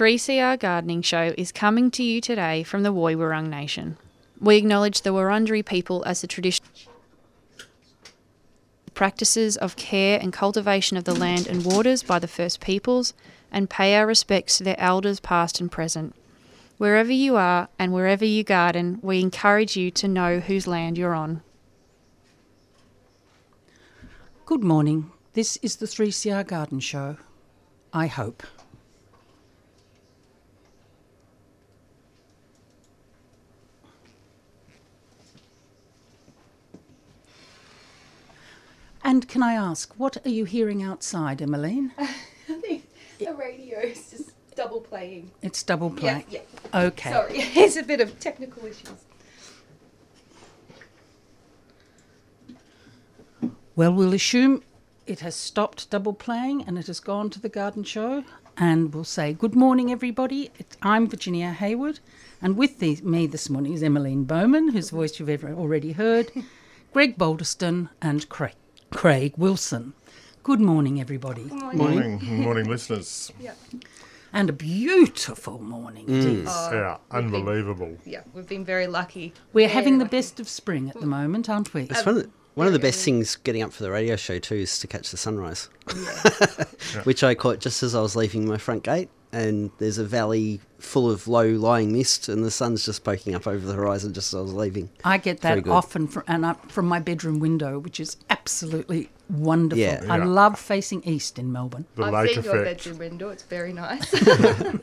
3CR Gardening Show is coming to you today from the Woi Wurrung Nation. We acknowledge the Wurundjeri people as the traditional practices of care and cultivation of the land and waters by the First Peoples and pay our respects to their elders past and present. Wherever you are and wherever you garden, we encourage you to know whose land you're on. Good morning. This is the 3CR Garden Show. I hope. And can I ask, what are you hearing outside, Emmaline? I think the radio is just double playing. It's double play. Yeah, yeah. Okay. Sorry, it's a bit of technical issues. Well, we'll assume it has stopped double playing and it has gone to the garden show. And we'll say, Good morning, everybody. It, I'm Virginia Heywood. And with the, me this morning is Emmaline Bowman, whose voice you've ever already heard, Greg Boldiston, and Craig, Craig Wilson. Good morning, everybody. Morning, morning, listeners. Yeah, And a beautiful morning mm. it is. Oh, yeah, unbelievable. yeah, we've been very lucky. We're Very having the best of spring at the mm. moment, aren't we? It's one of the, um, one of the best things getting up for the radio show too is to catch the sunrise, which I caught just as I was leaving my front gate. And there's a valley full of low lying mist, and the sun's just poking up over the horizon just as I was leaving. I get that good. often from, and up from my bedroom window, which is absolutely wonderful. Yeah. I Yeah. love facing east in Melbourne. The I've lake seen your bedroom window. It's very nice.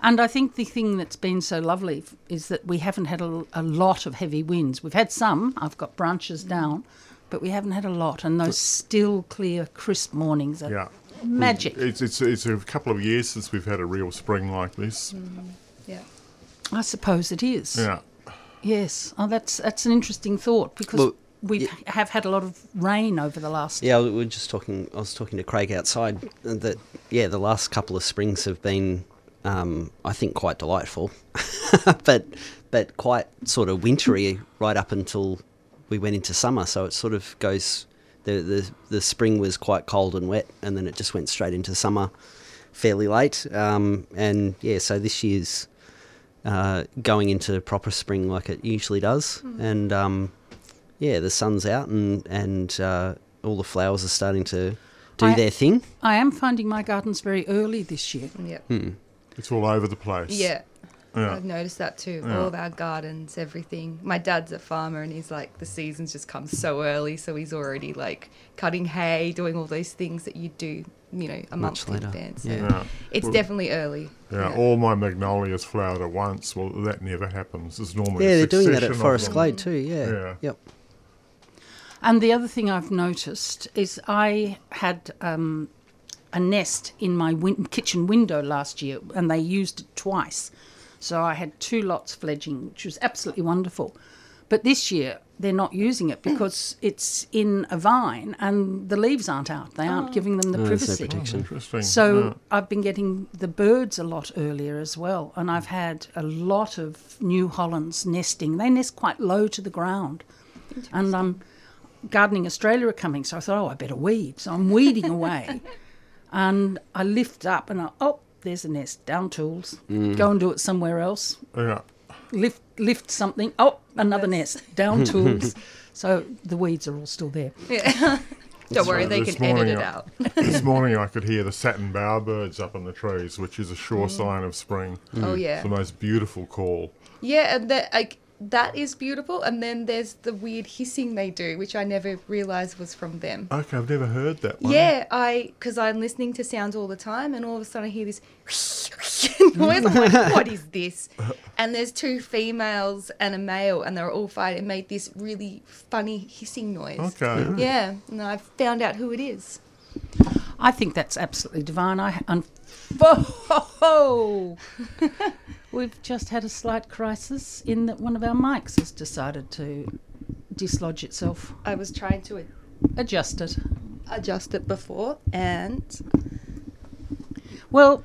And I think the thing that's been so lovely is that we haven't had a, a lot of heavy winds. We've had some, I've got branches down, but we haven't had a lot. And those still, clear, crisp mornings are Yeah. Magic. It's, it's, it's a couple of years since we've had a real spring like this. yeah. I suppose it is. Yeah. Yes. Oh, that's, that's an interesting thought because Well, we yeah. have had a lot of rain over the last. Yeah, we were just talking. I was talking to Craig outside. That yeah, the last couple of springs have been, um, I think, quite delightful, but but quite sort of wintry right up until we went into summer. So it sort of goes. The the the spring was quite cold and wet, and then it just went straight into summer, fairly late. Um, and yeah, so this year's uh, going into proper spring like it usually does, and um, yeah, the sun's out and and uh, all the flowers are starting to do I- their thing. I am finding my gardens very early this year. Yeah. It's all over the place. Yeah. Yeah. I've noticed that too. Yeah. All of our gardens, everything. My dad's a farmer and he's like, the seasons just come so early. So he's already like cutting hay, doing all those things that you do, you know, a Much month in later. advance. So Yeah. Yeah. it's Well, definitely early. Yeah, all my magnolias flowered at once. Well, that never happens. There's normally Yeah, a they're doing that at succession of Forest them. Glade too. Yeah. Yeah. Yep. And the other thing I've noticed is I had um, a nest in my win- kitchen window last year, and they used it twice. So I had two lots fledging, which was absolutely wonderful. But this year they're not using it because it's in a vine and the leaves aren't out. They aren't ah. giving them the Oh, there's no privacy. protection. Oh, interesting. So yeah. I've been getting the birds a lot earlier as well, and I've had a lot of New Hollands nesting. They nest quite low to the ground, and I'm gardening Australia are coming, so I thought, oh, I better weed. So I'm weeding away, and I lift up and I, oh, there's a nest. Down tools. Mm. Go and do it somewhere else. yeah. lift lift something. Oh, another nest. Down tools. So the weeds are all still there. Yeah. Don't worry, So they this can edit it I- out. this morning I could hear the satin bowerbirds up in the trees, which is a sure mm. sign of spring. Oh It's yeah, the most beautiful call. yeah, and that like that is beautiful. And then there's the weird hissing they do, which I never realized was from them. Okay, I've never heard that one. Yeah, I because I'm listening to sounds all the time, and all of a sudden I hear this noise. I'm like, what is this? And there's two females and a male, and they're all fighting. It made this really funny hissing noise. Okay. Yeah, and I found out who it is. I think that's absolutely divine. I un- oh, we've just had a slight crisis in that one of our mics has decided to dislodge itself. I was trying to Adjust it. adjust it before, and Well,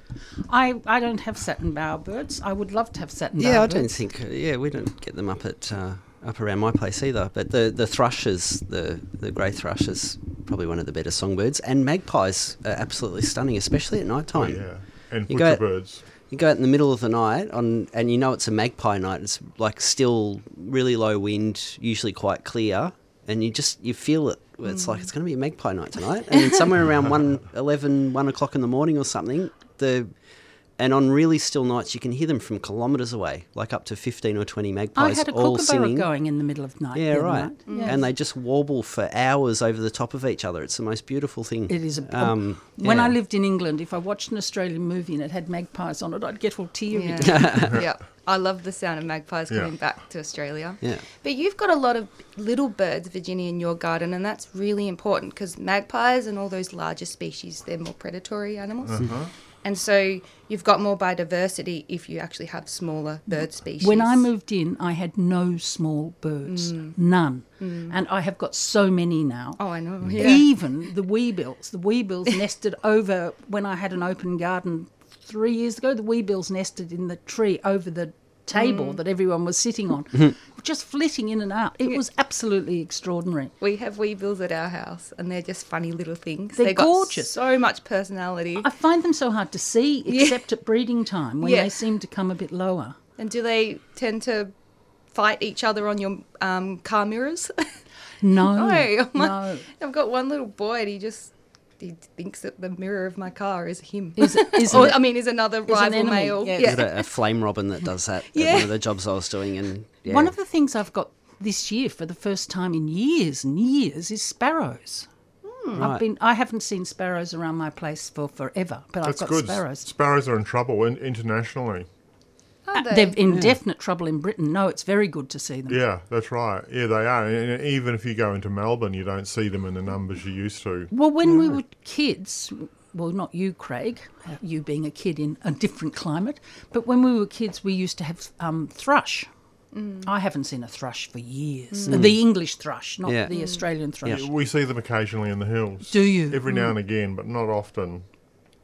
I I don't have satin bowerbirds. I would love to have satin Yeah, I don't think. uh, Yeah, we don't get them up at uh, up around my place either. But the the thrushes, the the grey thrush is probably one of the better songbirds, and magpies are absolutely stunning, especially at night Oh, time. yeah. And You go- butcherbirds. You go out in the middle of the night on, and you know it's a magpie night. It's like still really low wind, usually quite clear, and you just you feel it. It's like it's going to be a magpie night tonight, and somewhere around 1, 11, 1 o'clock in the morning or something, the and on really still nights you can hear them from kilometres away, like up to fifteen or twenty magpies I magpies had a all singing. going in the middle of night. Yeah, the right. night. Yeah. And they just warble for hours over the top of each other. It's the most beautiful thing. It is a Um, When I lived in England, if I watched an Australian movie and it had magpies on it, I'd get all teary. yeah, yeah. I love the sound of magpies Yeah. coming back to Australia. Yeah. But you've got a lot of little birds, Virginia, in your garden, and that's really important because magpies and all those larger species, they're more predatory animals. Uh-huh. And so you've got more biodiversity if you actually have smaller bird species. When I moved in, I had no small birds, mm. none, mm. and I have got so many now. Oh, I know. Yeah. Even the weebills, the weebills nested over when I had an open garden three years ago. The weebills nested in the tree over the table Mm. that everyone was sitting on, just flitting in and out. It was absolutely extraordinary. We have weebills at our house, and they're just funny little things. They're got gorgeous. so much personality. I find them so hard to see, Yeah. except at breeding time when Yeah. they seem to come a bit lower. And do they tend to fight each other on your um, car mirrors? No, no, no. I've got one little boy, and he just he thinks that the mirror of my car is him. Is it- is or, it- I mean, is another an rival enemy, male. yes. Yeah. I've a, a flame robin that does that. Yeah. One of the jobs I was doing, and yeah. One of the things I've got this year for the first time in years and years is sparrows. Hmm. I've been. I haven't seen sparrows around my place for forever, but That's I've got good. sparrows. Sparrows are in trouble in, internationally. Are uh, they? They're in definite trouble in Britain. No, it's very good to see them. Yeah, that's right. Yeah, they are. And even if you go into Melbourne, you don't see them in the numbers you used to. Well, when we were kids, well, not you, Craig, you being a kid in a different climate, but when we were kids, we used to have um, thrush. Mm. I haven't seen a thrush for years. Mm. Uh, the English thrush, not Yeah. the Australian thrush. We see them occasionally in the hills. Do you? Every now mm. and again, but not often.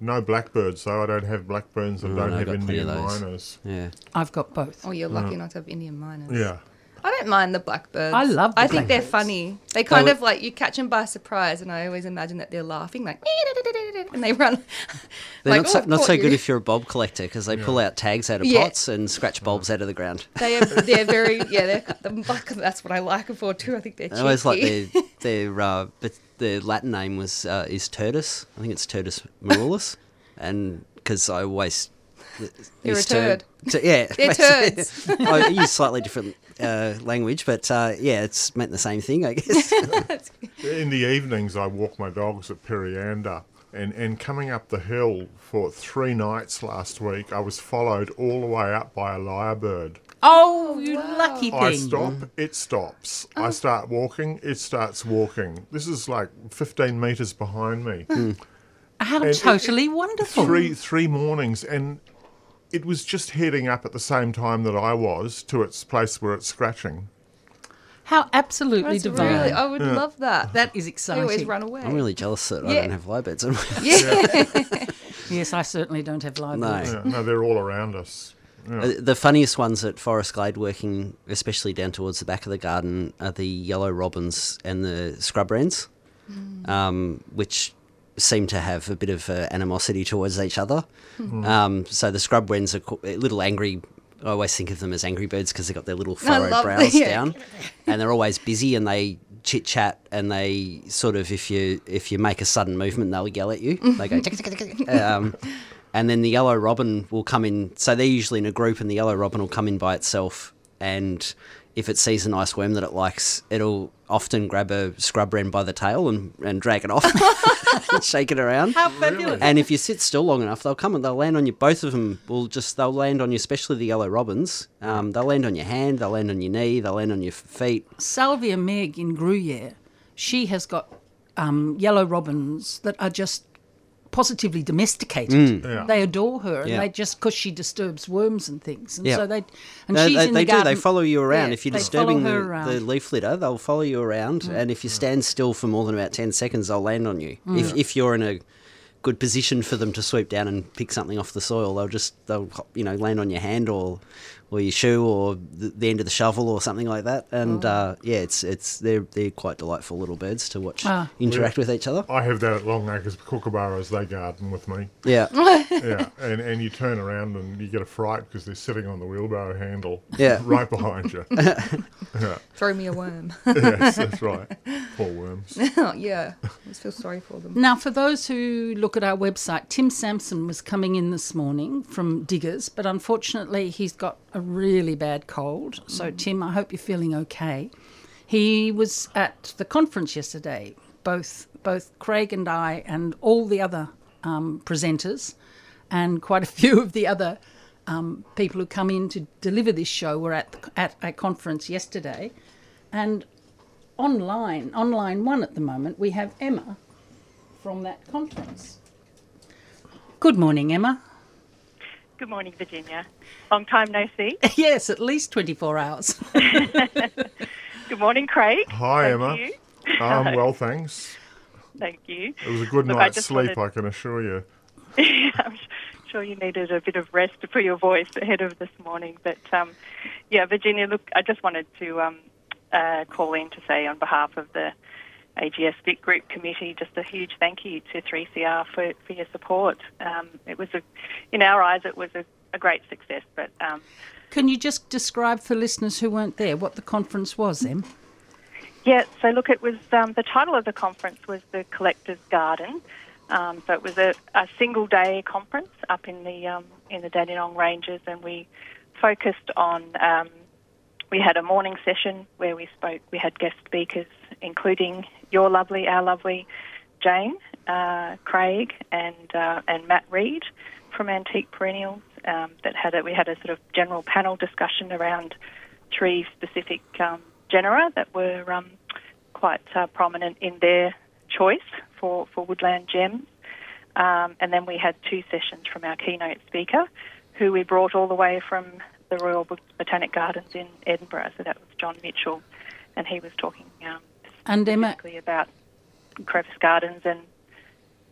No blackbirds, so I don't have blackbirds and Oh, don't no, I've have got plenty Indian mynas. yeah. I've got both. Oh, you're lucky not to have Indian mynas. Yeah. I don't mind the blackbirds. I love the I think they're funny. They kind would- of like you catch them by surprise, and I always imagine that they're laughing like, and they run. They're like, not so, "Oh, not so good if you're a bulb collector because they pull out tags out of Yeah. pots and scratch bulbs out of the ground. They are, they're very yeah. They're, the black, that's what I like them for too. I think they're I always like cheeky. their their uh, but the Latin name was uh, is Turdus. I think it's Turdus marulus, and because I always You're a use turd- turd. yeah, They're turds. I use slightly different uh, language, but uh, yeah, it's meant the same thing, I guess. In the evenings, I walk my dogs at Periander. And, and coming up the hill for three nights last week, I was followed all the way up by a lyrebird. Oh, oh, you lucky thing. I stop, it stops. Oh. I start walking, it starts walking. This is like 15 metres behind me. Hmm. How And it- totally wonderful. Three three mornings, and it was just heading up at the same time that I was to its place where it's scratching. How absolutely That's divine. really, I would love that. that is They exciting. always run away. I'm really jealous that I don't have lyrebirds. on my- yeah. Yes, I certainly don't have live No. birds. Yeah, no, they're all around us. Yeah. Uh, The funniest ones at Forest Glade, working especially down towards the back of the garden, are the yellow robins and the scrub wrens, um, which seem to have a bit of uh, animosity towards each other. Um, so the scrub wrens are co- little angry I always think of them as angry birds because they've got their little I furrowed brows the- yeah. down, and they're always busy and they chit chat and they sort of if you if you make a sudden movement they'll yell at you. They go. Um, and then the yellow robin will come in. So they're usually in a group, and the yellow robin will come in by itself. And if it sees a nice worm that it likes, it'll often grab a scrub wren by the tail and, and drag it off, and shake it around. How fabulous! And if you sit still long enough, they'll come and they'll land on you. Both of them will just they'll land on you, especially the yellow robins. Um, they'll land on your hand, they'll land on your knee, they'll land on your feet. Salvia Meg in Gruyere, she has got um, yellow robins that are just positively domesticated. Yeah. They adore her, and Mm. Yeah. they just because she disturbs worms and things, and Yeah. so they and They, she's they, in they the do. They follow you around. Yeah, if you're disturbing the. Mm. the leaf litter, they'll follow you around. And if you stand still for more than about ten seconds, they'll land on you. If if you're in a good position for them to swoop down and pick something off the soil, they'll just they'll you know land on your hand or or your shoe or the, the end of the shovel or something like that. And Oh. uh, yeah, it's it's they're they're quite delightful little birds to watch Ah. interact with each other. I have that at Longacres Kookaburras. They garden with me. Yeah, Yeah, and, and you turn around and you get a fright because they're sitting on the wheelbarrow handle. Yeah. right behind you. yeah. Throw me a worm. yes, that's right. Poor worms. yeah. I just feel sorry for them. Now, for those who look at our website, Tim Sansom was coming in this morning from Diggers, but unfortunately he's got a really bad cold. So, Tim, I hope you're feeling okay. He was at the conference yesterday. Both both Craig and I and all the other um, presenters and quite a few of the other um, people who come in to deliver this show were at the, at a conference yesterday, and online online one at the moment we have Emma from that conference. Good morning, Emma. Good morning, Virginia. Long time no see. yes, at least 24 hours. Good morning, Craig. Hi, Thank Emma. You. Um, well, thanks. Thank you. It was a good Look, night's just sleep, wanted- I can assure you. I'm sure you needed a bit of rest for your voice ahead of this morning. But um, yeah, Virginia, look, I just wanted to um, uh, call in to say on behalf of the AGS Vic Group Committee, just a huge thank you to 3CR for, for your support. Um, it was, a, in our eyes, it was a, a great success. But um, Can you just describe for listeners who weren't there what the conference was, Em? Yeah, so look, it was um, the title of the conference was the Collector's Garden. Um, so it was a, a single day conference up in the um, in the Dandenong Ranges, and we focused on. Um, we had a morning session where we spoke. We had guest speakers, including your lovely, our lovely Jane, uh, Craig, and uh, and Matt Reed from Antique Perennials. Um, that had a, we had a sort of general panel discussion around tree specific um, genera that were um, quite uh, prominent in their choice for, for woodland gems. Um, and then we had two sessions from our keynote speaker, who we brought all the way from the Royal Botanic Gardens in Edinburgh. So that was John Mitchell, and he was talking um, And Emma, about crevice gardens and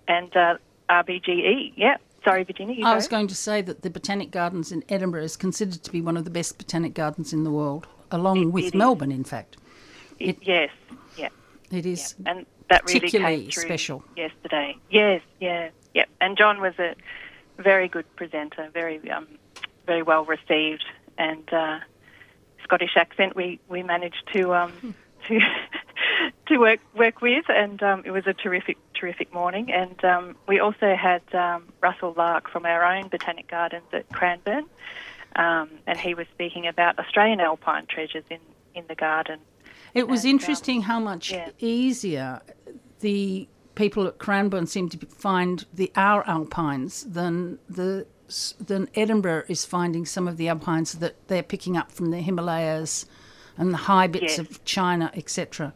and uh, RBGE. Yeah, sorry, Virginia. I go. was going to say that the Botanic Gardens in Edinburgh is considered to be one of the best botanic gardens in the world, along It- with it is. Melbourne, in fact. It- yes, yeah. It is. and that really particularly came through special. yesterday. Yes, yeah, yeah. And John was a very good presenter, very um, very well received, and uh, Scottish accent we we managed to um, to to work work with, and um, it was a terrific terrific morning. And um, we also had um, Russell Lark from our own botanic gardens at Cranbourne, um, and he was speaking about Australian alpine treasures in in the garden. It was And, um, interesting how much yeah. easier the people at Cranbourne seem to find the our alpines than the than Edinburgh is finding some of the alpines that they're picking up from the Himalayas and the high bits Yes. of China, etc.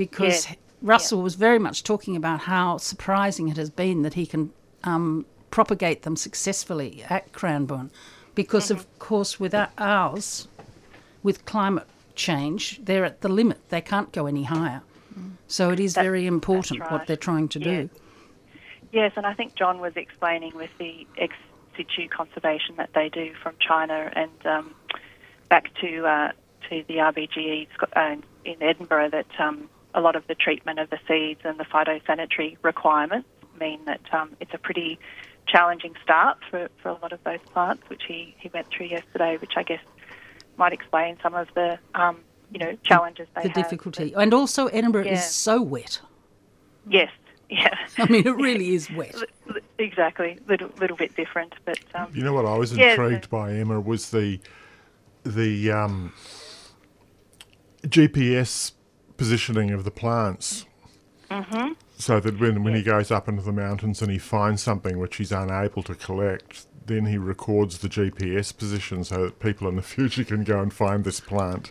Because Yes. Russell was very much talking about how surprising it has been that he can um, propagate them successfully at Cranbourne, because Mm-hmm. of course without ours, with climate change, they're at the limit. They can't go any higher. So it is That- very important that's what they're trying to Yeah. do. Yes, and I think John was explaining with the ex situ conservation that they do from China and um, back to uh, to the RBGE uh, in Edinburgh that um, a lot of the treatment of the seeds and the phytosanitary requirements mean that um, it's a pretty challenging start for, for a lot of those plants, which he, he went through yesterday, which I guess might explain some of the um, you know challenges they have. the have. difficulty. And also, Edinburgh Yeah. is so wet. Yes, yeah, I mean, it really is wet. exactly. Little little bit different, but um, You know what I was Yeah, intrigued the- by, Emma, was the the um, GPS positioning of the plants. Mm-hmm. So that when, when he goes up into the mountains and he finds something which he's unable to collect, then he records the GPS position so that people in the future can go and find this plant.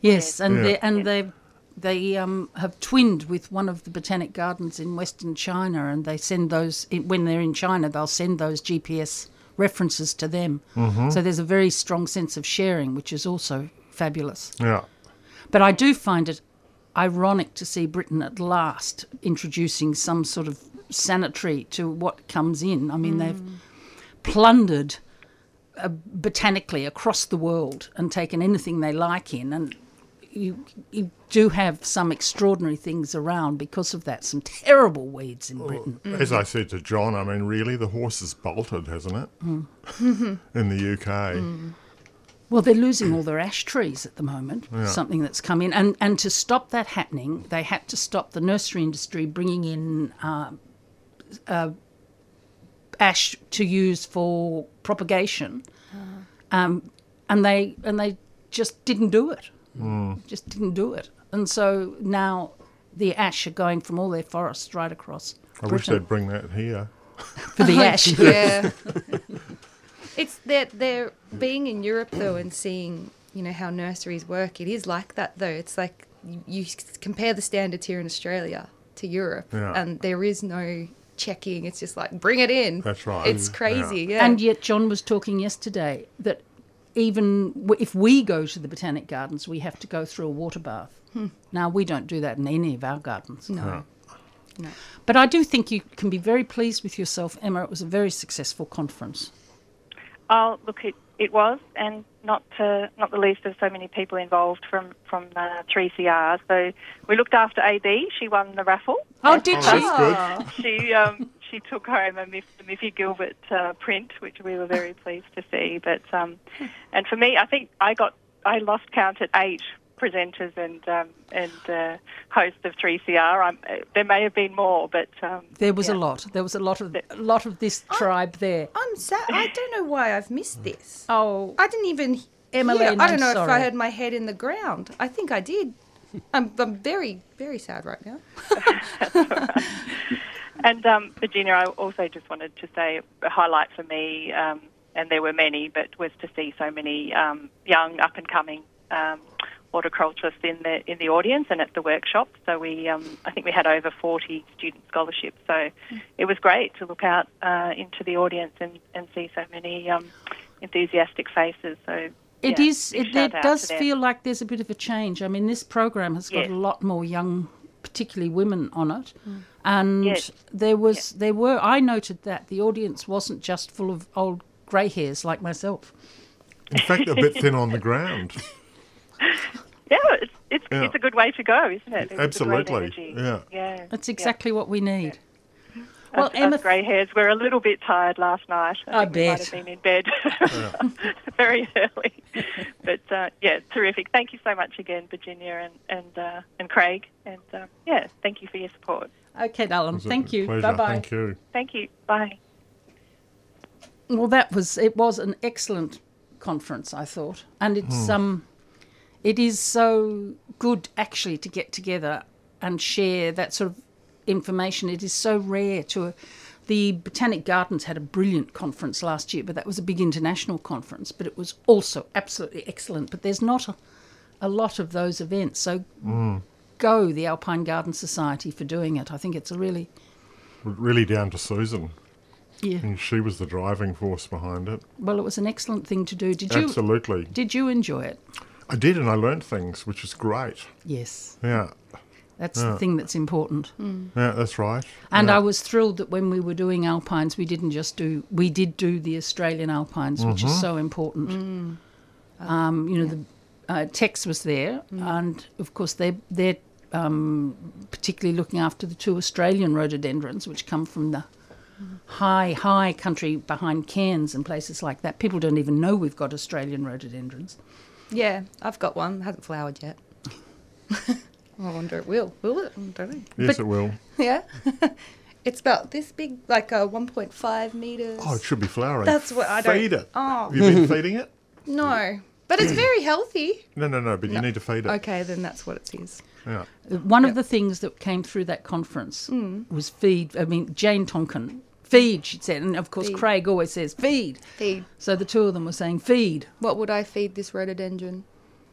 Yes, and Yeah. they and they they um, have twinned with one of the botanic gardens in Western China, and they send those when they're in China. They'll send those GPS references to them. So there's a very strong sense of sharing, which is also fabulous. Yeah. But I do find it ironic to see Britain at last introducing some sort of sanitary to what comes in. I mean, they've mm. plundered uh, botanically across the world and taken anything they like in, and you, you do have some extraordinary things around because of that. Some terrible weeds in oh, Britain. As I said to John, I mean, really, the horse has bolted, hasn't it? Mm. in the UK. Mm. Well, they're losing all their ash trees at the moment, something that's come in. And, and to stop that happening, they had to stop the nursery industry bringing in uh, uh, ash to use for propagation. Um, and they and they just didn't do it. Just didn't do it. And so now the ash are going from all their forests right across. I wish they'd bring that here. for the ash. Yeah. it's they're, they're being in Europe though and seeing you know how nurseries work. It is like that though. It's like you, you compare the standards here in Australia to Europe, Yeah. and there is no checking. It's just like bring it in. That's right. It's crazy. Yeah. And yet, John was talking yesterday that even if we go to the botanic gardens, we have to go through a water bath. Hmm. Now, we don't do that in any of our gardens. no. No. But I do think you can be very pleased with yourself, Emma. It was a very successful conference. Oh, look, it, it was, and not uh, not the least of so many people involved from from uh, 3CR. So we looked after AB. She won the raffle. Oh, did Oh, she? that's good. She um, she took home a Miff, Miffy Gilbert uh, print, which we were very pleased to see. But um, and for me, I think I got I lost count at eight presenters and um, and uh, hosts of 3CR. Um, uh, there may have been more, but um, There was a lot. There was a lot of a lot of this tribe there. I'm sad. I don't know why I've missed this. Oh, I didn't even. Emmaline, yeah, I don't I'm know if I sorry. had my head in the ground. I think I did. I'm, I'm very, very sad right now. And um, Virginia, I also just wanted to say a highlight for me, um, and there were many, but was to see so many um, young, up and coming um, horticulturists in the in the audience and at the workshop. So we, um, I think we had over forty student scholarships. So it was great to look out uh, into the audience and, and see so many um, enthusiastic faces. So It yeah, is. It, it does feel like there's a bit of a change. I mean, this program has got Yes. a lot more young, particularly women, on it, and Yes. there was there were. I noted that the audience wasn't just full of old grey hairs like myself. In fact, a bit thin on the ground. Yeah, it's it's, Yeah. it's a good way to go, isn't it? It was a great Absolutely, yeah. yeah. That's yeah. exactly what we need. Well, us, Emma, us grey hairs were a little bit tired last night. I think we might bet. have been in bed very early. But uh, yeah, terrific. Thank you so much again, Virginia and and uh, and Craig. And uh, yeah, thank you for your support. okay, darling. It was a Thank you. Bye bye. Thank you. Thank you. Bye. Well, that was it. Was an excellent conference, I thought, and it's um, it is so good actually to get together and share that sort of information. It is so rare to. The Botanic Gardens had a brilliant conference last year, but that was a big international conference. But it was also absolutely excellent. But there's not a, a lot of those events, so mm. go the Alpine Garden Society for doing it. I think it's a really Really down to Susan. yeah. And she was the driving force behind it. Well, it was an excellent thing to do. Did you? Absolutely. Did you enjoy it? I did, and I learned things, which is great. Yes, Yeah. that's the thing that's important. Yeah, that's right. And yeah. I was thrilled that when we were doing alpines, we didn't just do we did do the Australian alpines, which is so important. Um, you know, the uh, Tex was there, and of course they're they're um, particularly looking after the two Australian rhododendrons, which come from the high, high country behind Cairns and places like that. People don't even know we've got Australian rhododendrons. Yeah, I've got one. hasn't flowered yet. I wonder it will. Will it? I don't know. Yes, it will. Yeah. it's about this big, like a 1.5 meters. Oh, it should be flowering. That's what I don't- Feed it. Oh. Have you been feeding it? No, but it's very healthy. No, no, no. But you need to feed it. Okay, then that's what it is. Yeah. One of the things that came through that conference mm. was feed. I mean, Jane Tonkin, feed, she said. And of course, Feed. Craig always says feed. Feed. So the two of them were saying feed. What would I feed this rhododendron?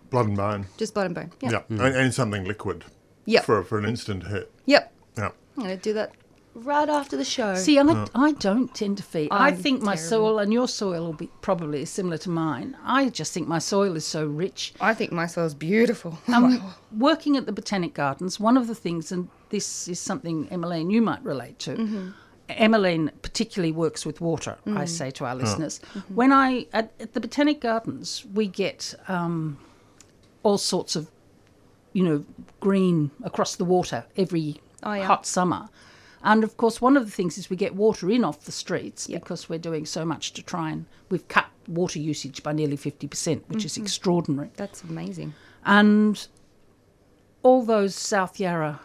Blood and bone. Just blood and bone. Yeah. Yep. And, and something liquid. Yeah. For, for an instant hit. Yep. Yeah. I'm going to do that right after the show. See, I, I don't tend to feed. i I'm think my terrible. soil and your soil will be probably similar to mine. I just think my soil is so rich. I think my soil's beautiful. Um, working at the Botanic Gardens, one of the things, and this is something, Emmaline, you might relate to. Emmaline particularly works with water, I mm. say to our ah. listeners. Mm-hmm. When I, at, at the Botanic Gardens, we get um, all sorts of, you know, green across the water every Oh, yeah. hot summer. And of course, one of the things is we get water in off the streets because we're doing so much to try and we've cut water usage by nearly 50%, which is mm-hmm. extraordinary That's amazing. and all those South Yarra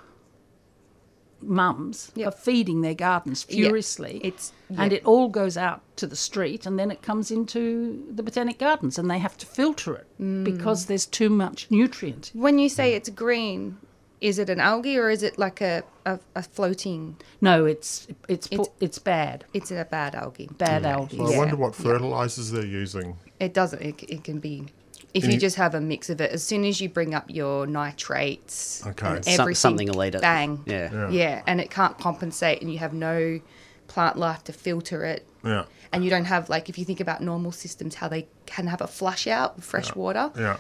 mums Yep. are feeding their gardens Yeah, furiously. it's- and it all goes out to the street and then it comes into the botanic gardens and they have to filter it Mm. because there's too much nutrient. When you say it's green, is it an algae or is it like a, a, a floating? No, it's it's It's- it's, it's bad. It's a bad algae. Bad algae. Well, I Yeah. wonder what fertilizers they're using. It doesn't. It, it can be. If Any- you just have a mix of it, as soon as you bring up your nitrates, Okay. and everything, something will eat it. Bang. Yeah. Yeah. Yeah, and it can't compensate, and you have no plant life to filter it, Yeah. and you don't have like if you think about normal systems, how they can have a flush out with fresh water. Yeah.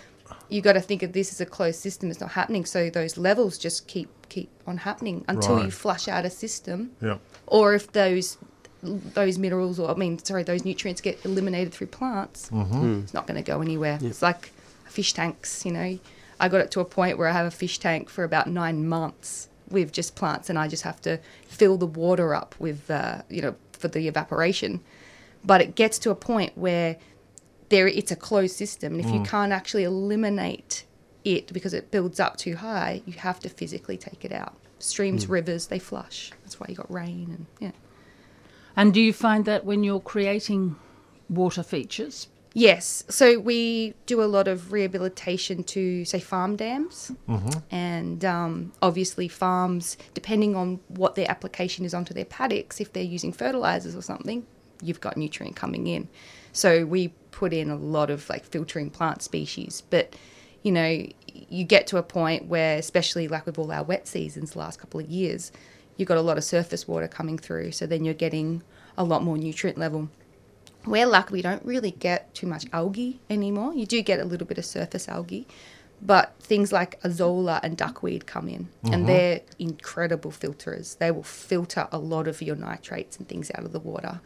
You got to think of this as a closed system. It's not happening, so those levels just keep keep on happening until you flush out a system, Yeah. or if those those minerals or I mean sorry those nutrients get eliminated through plants, mm-hmm. mm. it's not going to go anywhere. It's like fish tanks, you know. I got it to a point where I have a fish tank for about nine months with just plants, and I just have to fill the water up with uh, you know for the evaporation. But it gets to a point where there it's a closed system, and if you mm. can't actually eliminate it because it builds up too high, you have to physically take it out. Streams, mm. rivers, they flush. That's why you got rain and yeah. And do you find that when you're creating water features? Yes. So we do a lot of rehabilitation to, say, farm dams. And um, obviously, farms, depending on what their application is onto their paddocks, if they're using fertilizers or something, you've got nutrient coming in. So we put in a lot of like filtering plant species. But, you know, you get to a point where, especially like with all our wet seasons the last couple of years, you've got a lot of surface water coming through. So then you're getting a lot more nutrient level we're lucky we don't really get too much algae anymore. You do get a little bit of surface algae, but things like azolla and duckweed come in, and they're incredible filterers. They will filter a lot of your nitrates and things out of the water.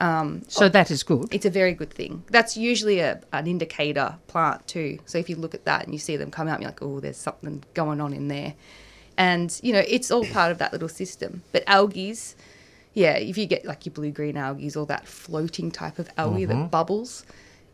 Um, So that is good. it's a very good thing. That's usually a, an indicator plant too. So if you look at that and you see them come out, you're like, oh, there's something going on in there. And, you know, it's all part of that little system. But algaes, yeah, if you get like your blue green algae or that floating type of algae that mm-hmm. bubbles,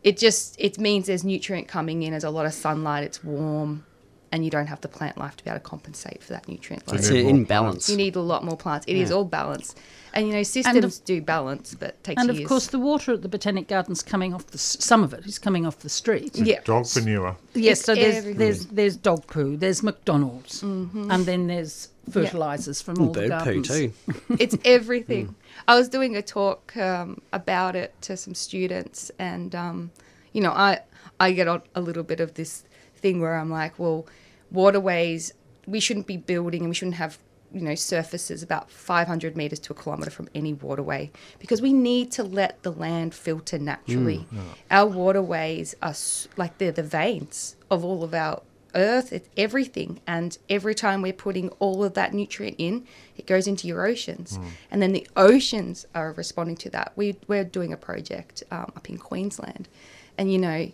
it just it means there's nutrient coming in, there's a lot of sunlight, it's warm, and you don't have the plant life to be able to compensate for that nutrient load. It's need an imbalance. You need a lot more plants. It is all balance. And you know, systems do balance, but it takes And years. of course, the water at the Botanic Gardens coming off the some of it is coming off the street. yeah. Dog manure. Yes, It's so there's everything. there's there's dog poo, there's McDonald's, and then there's fertilizers from all the Bird poo gardens. too. it's everything. I was doing a talk um, about it to some students, and um, you know, I I get a little bit of this thing where I'm like, well, waterways, we shouldn't be building, and we shouldn't have you know surfaces about 500 meters to a kilometer from any waterway because we need to let the land filter naturally. Our waterways are like they're the veins of all of our earth, it's everything. And every time we're putting all of that nutrient in, it goes into your oceans. And then the oceans are responding to that. We, we're doing a project um, up in Queensland. And, you know,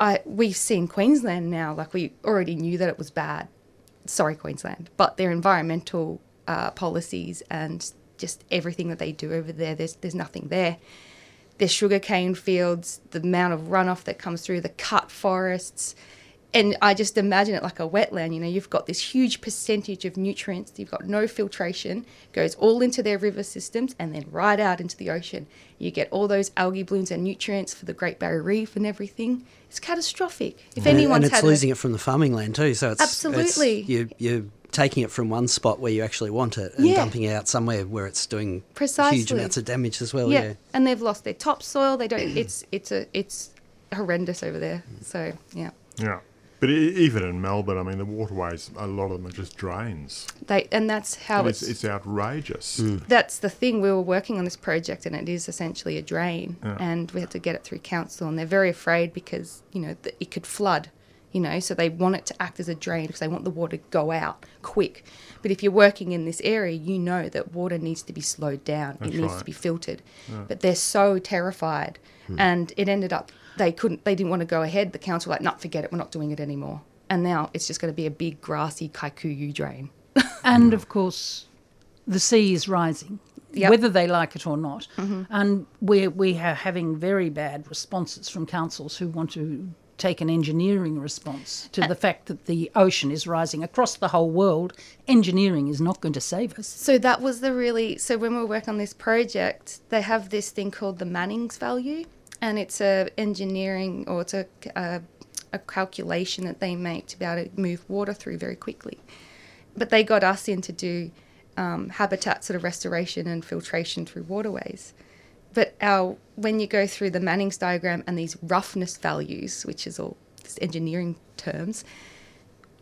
I, we've seen Queensland now, like we already knew that it was bad. Sorry, Queensland. But their environmental uh, policies and just everything that they do over there. There's there's nothing there. There's sugarcane fields, the amount of runoff that comes through, the cut forests. And I just imagine it like a wetland. You know, you've got this huge percentage of nutrients. You've got no filtration, goes all into their river systems and then right out into the ocean. You get all those algae blooms and nutrients for the Great Barrier Reef and everything. It's catastrophic. If And- anyone's and it's had a- losing it from the farming land too. So it's it's- Absolutely. you you're taking it from one spot where you actually want it and Yeah. dumping it out somewhere where it's doing huge amounts of damage as well. yeah. Yeah. and they've lost their topsoil. They don't. It's it's a it's horrendous over there. So yeah, Yeah. But even in Melbourne, I mean, the waterways, a lot of them are just drains. they and that's how And it's, it's, it's outrageous. Hmm. that's the thing. We were working on this project, and it is essentially a drain, and we had to get it through council, and they're very afraid because you know that it could flood. You know, so they want it to act as a drain because they want the water to go out quick. But if you're working in this area, you know that water needs to be slowed down. That's it needs right. to be filtered. But they're so terrified, hmm. and it ended up they couldn't. They didn't want to go ahead. The council were like, "Not forget it. We're not doing it anymore." And now it's just going to be a big grassy kikuyu drain. And mm. of course, the sea is rising, Yep. whether they like it or not. Mm-hmm. And we we are having very bad responses from councils who want to take an engineering response to the fact that the ocean is rising across the whole world. Engineering is not going to save us. So that was the really so when we were working on this project, they have this thing called the Manning's value, and it's a engineering or it's a, a a calculation that they make to be able to move water through very quickly. But they got us in to do um, habitat sort of restoration and filtration through waterways. But our when you go through the Manning's diagram and these roughness values, which is all engineering terms,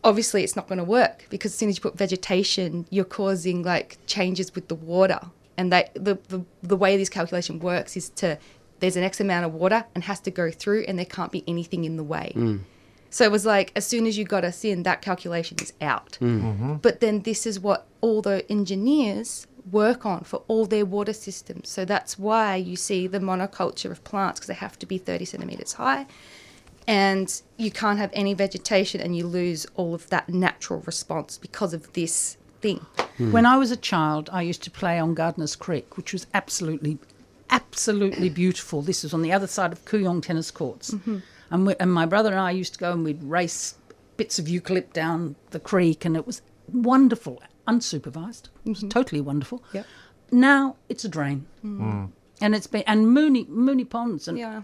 obviously it's not going to work because as soon as you put vegetation, you're causing like changes with the water. And that the, the the way this calculation works is to there's an X amount of water and has to go through, and there can't be anything in the way. Mm. So it was like as soon as you got us in, that calculation is out. Mm. Mm-hmm. But then this is what all the engineers work on for all their water systems. So that's why you see the monoculture of plants because they have to be 30 centimeters high and you can't have any vegetation and you lose all of that natural response because of this thing. Mm. When I was a child, I used to play on Gardeners Creek, which was absolutely, absolutely beautiful. This was on the other side of Kooyong tennis courts. Mm-hmm. And, we, and my brother and I used to go and we'd race bits of eucalypt down the creek, and it was wonderful, unsupervised. It was mm-hmm. totally wonderful. Yep. Now it's a drain. Mm. Mm. And it's been, and Moonee, Moonee Ponds, and Yeah.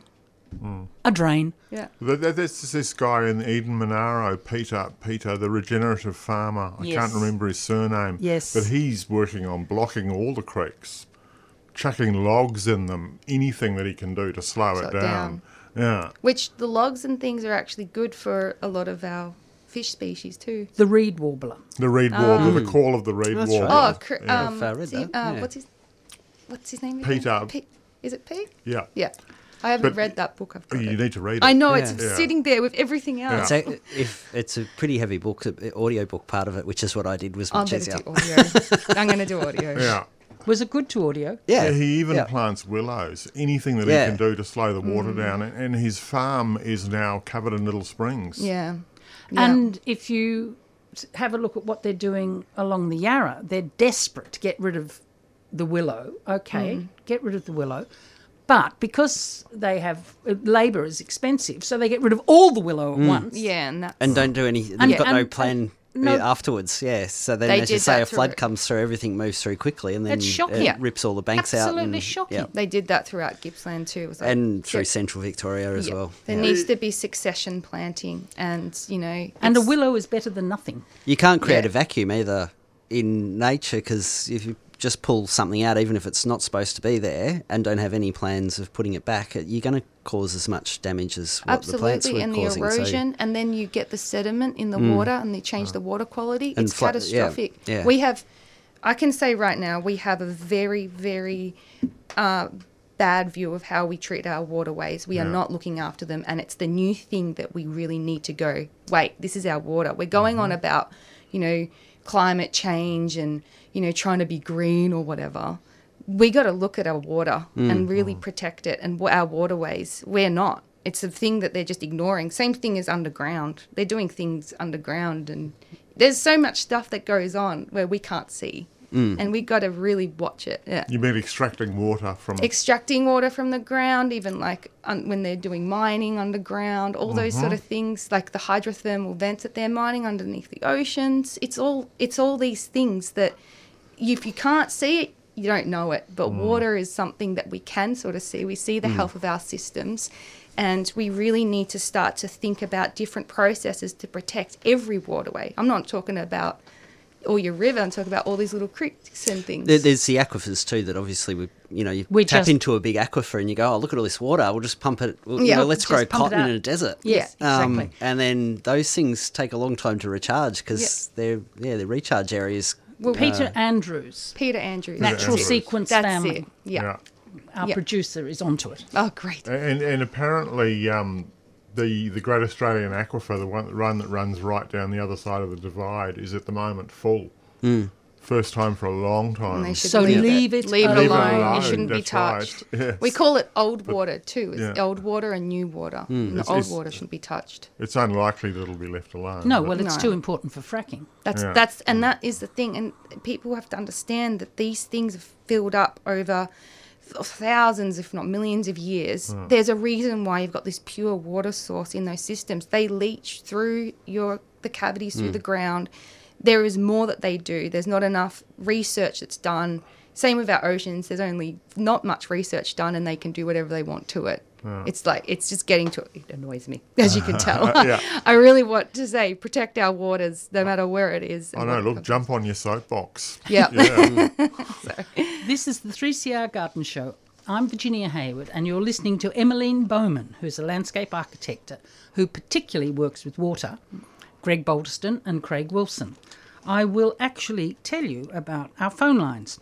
Mm. a drain. Yeah. Th- th- There's this guy in Eden Monaro, Peter, Peter, the regenerative farmer. I Yes. can't remember his surname. Yes. But he's working on blocking all the creeks, chucking logs in them, anything that he can do to slow, Slow it it down. Yeah. Which the logs and things are actually good for a lot of our fish species too. The reed warbler. The reed warbler, the call of the reed That's warbler. right. Oh, cr- Yeah. um, I've what's, uh, yeah. what's his what's his name? Peter. Again? Pe- is it Pete? Yeah. Yeah. I haven't But- read that book. I've got You it. need to read it. I know Yeah. it's Yeah. sitting there with everything else. It's a, if it's a pretty heavy book, uh, audio book part of it, which is what I did was I'm going to do audio. I'm going to do audio. Yeah. Was it good to audio? Yeah, Yeah, he even yeah. plants willows, anything that Yeah. he can do to slow the water Mm. down. And, and his farm is now covered in little springs. Yeah. Yeah. And if you have a look at what they're doing along the Yarra, they're desperate to get rid of the willow. Okay, Mm. get rid of the willow. But because they have uh, labour is expensive, so they get rid of all the willow at once. yeah, and that's and don't do any. They've And- got no and- plan no- uh, afterwards. Yeah, so then, They as you say, a flood through- comes through, everything moves through quickly, and then shocking. it rips all the banks out. Absolutely shocking. yeah. they did that throughout Gippsland too. It was like, and through yeah, central Victoria as yeah. well. There Yeah. needs to be succession planting, and you know, And a willow is better than nothing. You can't create Yeah. a vacuum either in nature because if you just pull something out, even if it's not supposed to be there, and don't have any plans of putting it back, you're going to cause as much damage as what the plants Absolutely, were and the causing. so- erosion, and then you get the sediment in the mm. water, and they change the ah. water quality. It's fla- yeah, catastrophic. yeah. We have, I can say right now, we have a very, very uh, bad view of how we treat our waterways. We are not looking after them, and it's the new thing that we really need to go. Wait, this is our water. We're going on mm-hmm. about, you know, climate change and you know trying to be green or whatever. We got to look at our water mm. and really mm. protect it and our waterways. We're not. It's a thing that they're just ignoring. Same thing as underground. They're doing things underground, and there's so much stuff that goes on where we can't see. Mm. and we got to really watch it. Yeah. You mean extracting water from Extracting water from the ground, even like un- when they're doing mining underground, all those sort mm-hmm. of things, like the hydrothermal vents that they're mining underneath the oceans. It's all it's all these things that if you can't see it, you don't know it. But water is something that we can sort of see. We see the health of our systems. And we really need to start to think about different processes to protect every waterway. I'm not talking about all your river, I'm talking about all these little creeks and things. There's the aquifers too that obviously we, you know, you We tap just- into a big aquifer and you go, oh, look at all this water. We'll just pump it. Well, you Yeah, know, let's grow cotton in a desert. Yes, Um, exactly. and then those things take a long time to recharge because they're yeah, the recharge areas. Well, Peter Andrews, Peter Andrews. Natural Andrews. Sequence That's Family, it. Yeah. our Yeah. producer, is onto it. Oh, great. And and apparently, um, the the Great Australian Aquifer, the one run that runs right down the other side of the divide, is at the moment full. First time for a long time. And they should So leave, leave it, it leave it alone. alone. alone, It shouldn't be that's right. touched. Yes. We call it old water too. It's Yeah. old water and new water. Hmm. And the It's- old it's- water shouldn't be touched. It's unlikely that it'll be left alone. No, well, it's No. too important for fracking. That's Yeah. that's and mm. that is the thing. And people have to understand that these things have filled up over thousands, if not millions, of years. Mm. There's a reason why you've got this pure water source in those systems. They leach through your the cavities through mm. the ground. There is more that they do. There's not enough research that's done. Same with our oceans. There's only not much research done, and they can do whatever they want to it. It's like it's just getting to it annoys me, as you can tell. Yeah. I really want to say protect our waters, no oh. matter where it is. I know. what- Look, jump on your soapbox. Yeah. Yeah. This is the 3CR Garden Show. I'm Virginia Heywood, and you're listening to Emmaline Bowman, who's a landscape architect who particularly works with water, Greg Boldiston and Craig Wilson. I will actually tell you about our phone lines.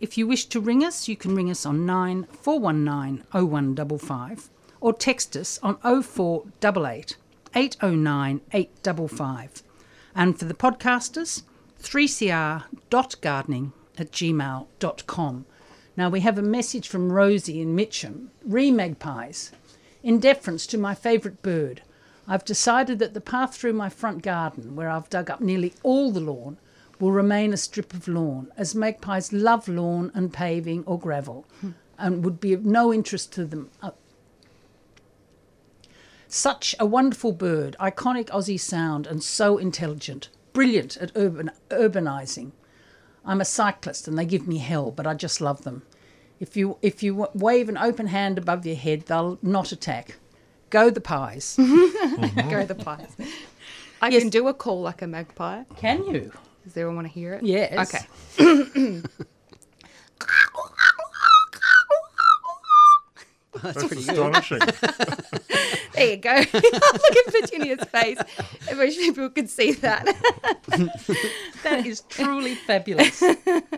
If you wish to ring us, you can ring us on 9419 0155 or text us on 0488 809 855. And for the podcasters, 3cr.gardening at gmail.com. Now we have a message from Rosie in Mitcham. Re magpies. In deference to my favourite bird, I've decided that the path through my front garden, where I've dug up nearly all the lawn, will remain a strip of lawn, as magpies love lawn and paving or gravel, and would be of no interest to them uh, such a wonderful bird, iconic Aussie sound, and so intelligent, brilliant at urban, urbanizing. I'm a cyclist, and they give me hell, but I just love them. If you if you wave an open hand above your head, they'll not attack. Go the pies. Go the mm-hmm. pies. I Yes. can do a call like a magpie. Can you? Does everyone want to hear it? Yes. Okay. That's astonishing. There you go. Look at Virginia's face. I wish people could see that. That is truly fabulous.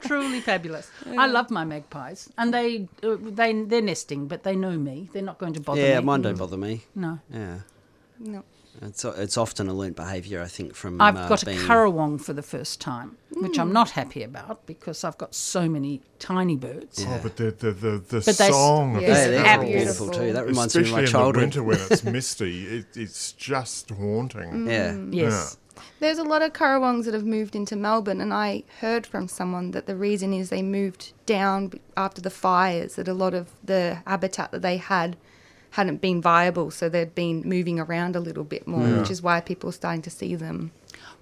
truly fabulous. I love my magpies, and they uh, they they're nesting, but they know me. They're not going to bother Yeah, me. mine don't bother me. No. Yeah, no. It's it's often a learnt behaviour, I think. From I've uh, got a being, currawong for the first time, which I'm not happy about because I've got so many tiny birds. Oh, but the the the, the But they song of Yeah, the they're beautiful. beautiful. too. That reminds me of especially my in childhood. the winter when it's misty, it, it's just haunting. Yeah, Yes. There's a lot of Currawongs that have moved into Melbourne, and I heard from someone that the reason is they moved down after the fires, that a lot of the habitat that they had hadn't been viable, so they'd been moving around a little bit more, which is why people are starting to see them.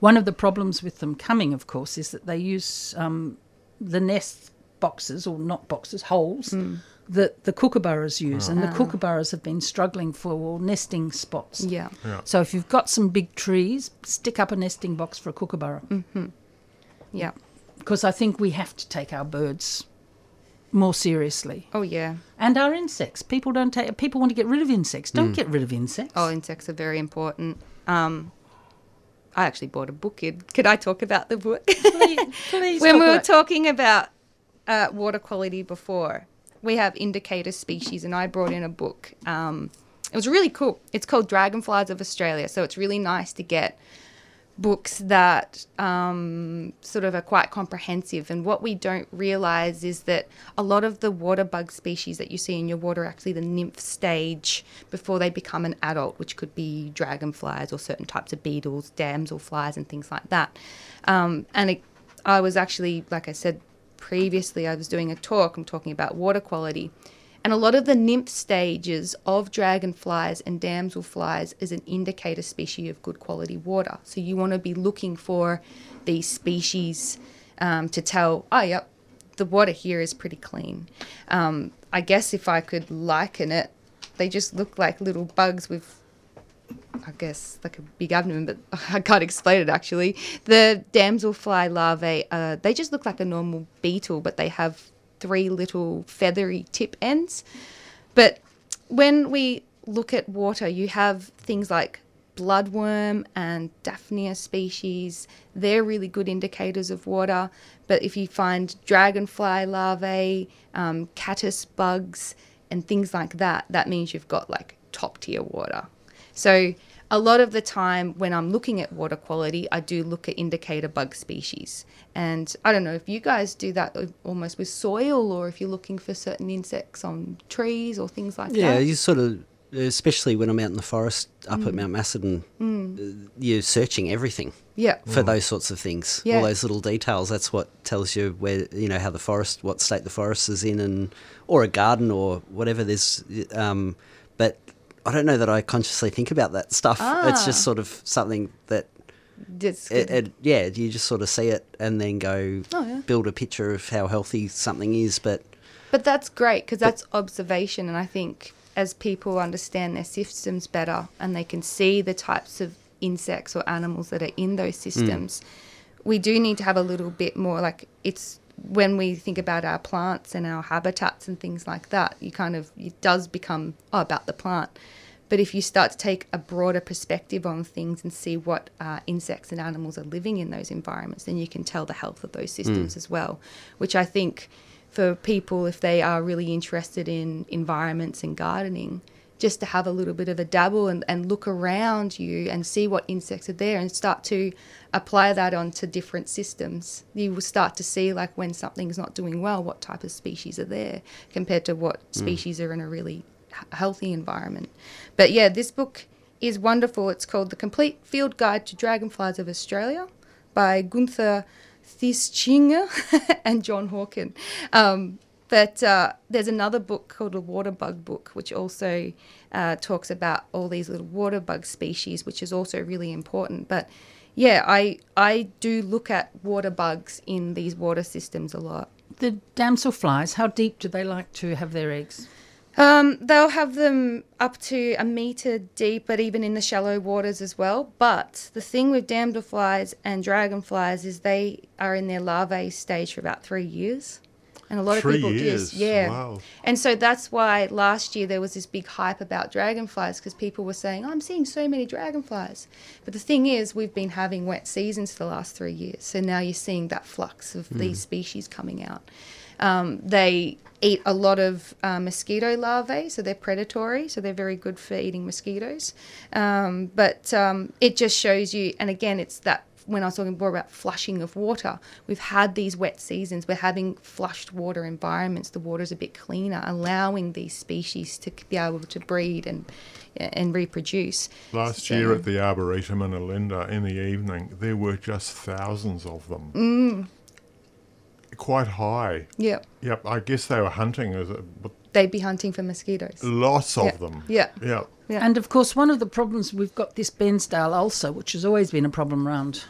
One of the problems with them coming, of course, is that they use um, the nest boxes, or not boxes, holes, hmm. that the kookaburras use. And the ah. kookaburras have been struggling for nesting spots. Yeah. So if you've got some big trees, stick up a nesting box for a kookaburra. Mm-hmm. Yeah. Because I think we have to take our birds more seriously. Oh, yeah. And our insects. People don't take people want to get rid of insects. Don't get rid of insects. Oh, insects are very important. Um, I actually bought a book. In. Could I talk about the book? please, please when talk we were about- talking about uh, water quality before, we have indicator species, and I brought in a book. Um, it was really cool. It's called Dragonflies of Australia, so it's really nice to get books that um, sort of are quite comprehensive. And what we don't realize is that a lot of the water bug species that you see in your water are actually the nymph stage before they become an adult, which could be dragonflies or certain types of beetles, damselflies, and things like that. Um, and it, I was actually, like I said previously, I was doing a talk. I'm talking about water quality. And a lot of the nymph stages of dragonflies and damselflies is an indicator species of good quality water. So you want to be looking for these species um, to tell, oh, yep, the water here is pretty clean. Um, I guess if I could liken it, they just look like little bugs with I guess like a big abdomen, but I can't explain it actually. The damselfly larvae, uh, they just look like a normal beetle, but they have three little feathery tip ends. But when we look at water, you have things like bloodworm and Daphnia species. They're really good indicators of water. But if you find dragonfly larvae, um, caddis bugs, and things like that, that means you've got like top tier water. So a lot of the time when I'm looking at water quality, I do look at indicator bug species. And I don't know if you guys do that almost with soil or if you're looking for certain insects on trees or things like yeah, that. Yeah, you sort of, especially when I'm out in the forest up Mm. at Mount Macedon, uh, you're searching everything Yeah. for those sorts of things. Yeah. All those little details. That's what tells you where you know how the forest, what state the forest is in, and or a garden or whatever. There's, um, but I don't know that I consciously think about that stuff. It's Ah. just sort of something that it, it, yeah, you just sort of see it and then go Oh, yeah. build a picture of how healthy something is. But But that's great because that's observation, and I think as people understand their systems better and they can see the types of insects or animals that are in those systems, we do need to have a little bit more like it's when we think about our plants and our habitats and things like that, you kind of it does become oh, about the plant. But if you start to take a broader perspective on things and see what uh, insects and animals are living in those environments, then you can tell the health of those systems as well. Which I think for people, if they are really interested in environments and gardening, just to have a little bit of a dabble and, and look around you and see what insects are there and start to apply that onto different systems. You will start to see, like, when something's not doing well, what type of species are there compared to what species are in a really healthy environment. But yeah, this book is wonderful. It's called The Complete Field Guide to Dragonflies of Australia by Gunther Theischinger and John Hawking. Um, but uh, there's another book called The water bug book, which also uh, talks about all these little water bug species, which is also really important. But yeah, I I do look at water bugs in these water systems a lot. The damselflies, how deep do they like to have their eggs? Um, they'll have them up to a meter deep, but even in the shallow waters as well. But the thing with damselflies and dragonflies is they are in their larvae stage for about three years. And a lot Three of people years, just yeah. wow. And so that's why last year there was this big hype about dragonflies because people were saying, I'm seeing so many dragonflies. But the thing is, we've been having wet seasons for the last three years. So now you're seeing that flux of these species coming out. Um, they eat a lot of uh, mosquito larvae, so they're predatory, so they're very good for eating mosquitoes. Um, but um, it just shows you, and again, it's that when I was talking more about flushing of water, we've had these wet seasons. We're having flushed water environments. The water's a bit cleaner, allowing these species to be able to breed and and reproduce. Last So- year at the Arboretum in Olinda in the evening, there were just thousands of them. Mm. Quite high. Yeah, Yep, I guess they were hunting as a, but they'd be hunting for mosquitoes. lots of Yeah. them. Yeah. Yeah. Yeah. And of course, one of the problems we've got this Bairnsdale ulcer, which has always been a problem around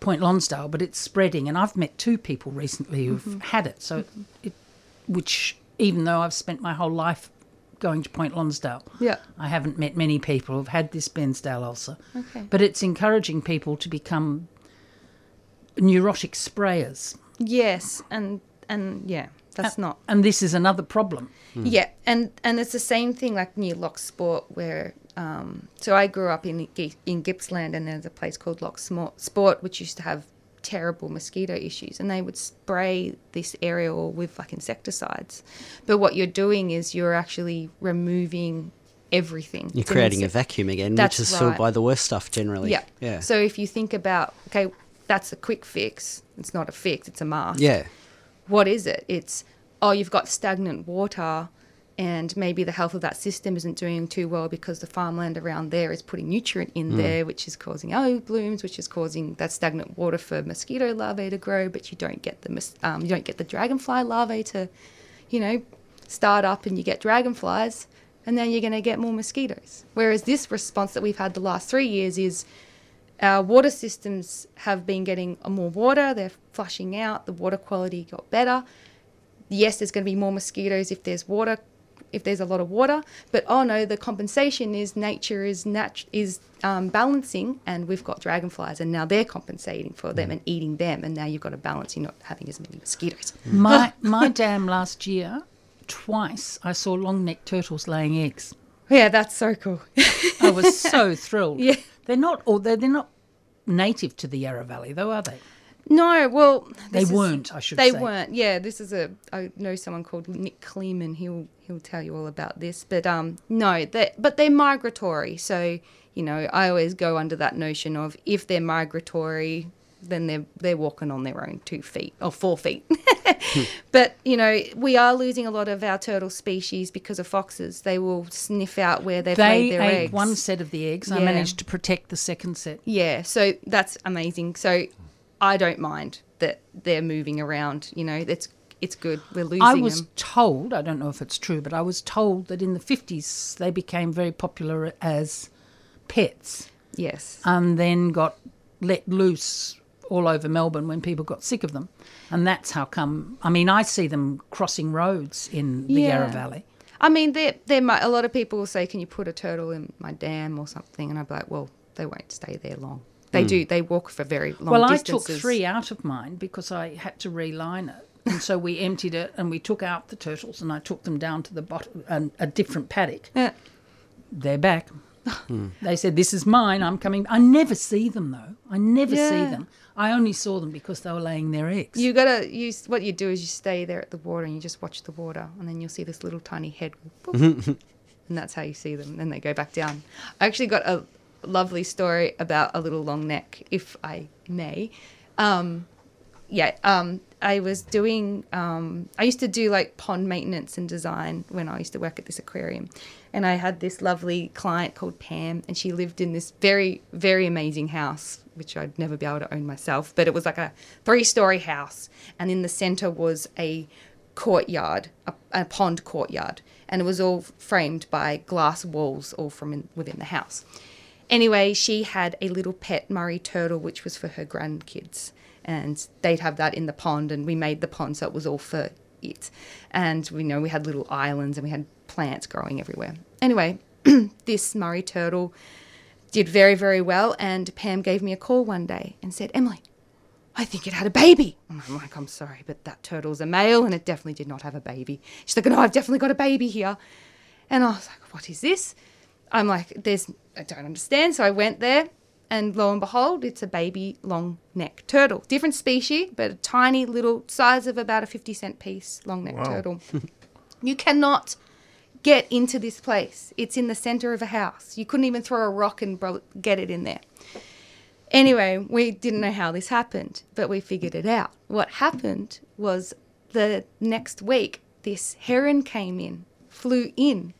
Point Lonsdale, but it's spreading. And I've met two people recently who've Mm-hmm. had it. So, it, which even though I've spent my whole life going to Point Lonsdale, Yeah. I haven't met many people who've had this Bairnsdale ulcer. Okay. But it's encouraging people to become neurotic sprayers. Yes, and and yeah, that's not And this is another problem. Yeah, and and it's the same thing like near Loch Sport where. Um, so I grew up in in Gippsland, and there's a place called Loch Smo- Sport which used to have terrible mosquito issues, and they would spray this area all with like insecticides. But what you're doing is you're actually removing everything. you're It's an creating a vacuum again, That's which is filled by the worst stuff generally. Yeah. Yeah. So if you think about okay, that's a quick fix. It's not a fix. It's a mask yeah. what is it? It's oh, you've got stagnant water, and maybe the health of that system isn't doing too well because the farmland around there is putting nutrient in there, which is causing algae blooms, which is causing that stagnant water for mosquito larvae to grow, but you don't get the um, you don't get the dragonfly larvae to, you know, start up, and you get dragonflies, and then you're going to get more mosquitoes. Whereas this response that we've had the last three years is our water systems have been getting more water, they're flushing out, the water quality got better. Yes, there's going to be more mosquitoes if there's water, if there's a lot of water, but oh no, the compensation is nature is nat- is um, balancing, and we've got dragonflies, and now they're compensating for them and eating them, and now you've got a balance. You're not having as many mosquitoes. My my dam last year, twice I saw long necked turtles laying eggs. Yeah, that's so cool. I was so thrilled. Yeah. They're not or they're, they're not native to the Yarra Valley though, are they? no, well, They is- weren't, I should say. they say. weren't. Yeah, this is a. I know someone called Nick Kleeman. He'll he'll tell you all about this. But um, no, they but they're migratory. So you know, I always go under that notion of if they're migratory, then they're they're walking on their own two feet or four feet. but you know, we are losing a lot of our turtle species because of foxes. They will sniff out where they've They laid their ate eggs. one set of the eggs. I managed to protect the second set. Yeah, so that's amazing. So I don't mind that they're moving around. You know, it's it's good. We're losing them. I was them. told, I don't know if it's true, but I was told that in the 50s they became very popular as pets Yes. and then got let loose all over Melbourne when people got sick of them. And that's how come, I mean, I see them crossing roads in the Yarra Valley. I mean, there there might a lot of people will say, "Can you put a turtle in my dam or something?" And I'd be like, "Well, they won't stay there long. They hmm. do. They walk for very long Well, distances." I took three out of mine because I had to reline it. And so we emptied it and we took out the turtles and I took them down to the bottom, and a different paddock. Yeah. They're back. Hmm. They said, This is mine, I'm coming. I never see them though. I never see them. I only saw them because they were laying their eggs. You gotta use what you do is you stay there at the water and you just watch the water, and then you'll see this little tiny head, boop, and that's how you see them. Then they go back down. I actually got a lovely story about a little long neck, if I may. Um, yeah, um, I was doing. Um, I used to do like pond maintenance and design when I used to work at this aquarium, and I had this lovely client called Pam, and she lived in this very, very amazing house, which I'd never be able to own myself. But it was like a three-story house, and in the center was a courtyard, a, a pond courtyard, and it was all framed by glass walls, all from in, within the house. Anyway, she had a little pet Murray turtle, which was for her grandkids, and they'd have that in the pond, and we made the pond so it was all for it. And we know we had little islands and we had plants growing everywhere. Anyway, this Murray turtle did very, very well, and Pam gave me a call one day and said, Emily, I think it had a baby. And I'm like, I'm sorry, but that turtle's a male and it definitely did not have a baby. She's like, no, I've definitely got a baby here. And I was like, what is this? I'm like, there's, I don't understand. So I went there and lo and behold, it's a baby long neck turtle. Different species, but a tiny little size of about a 50 cent piece long neck Wow. turtle. you cannot get into this place. It's in the center of a house. You couldn't even throw a rock and get it in there. Anyway, we didn't know how this happened, but we figured it out. What happened was the next week, this heron came in, flew in,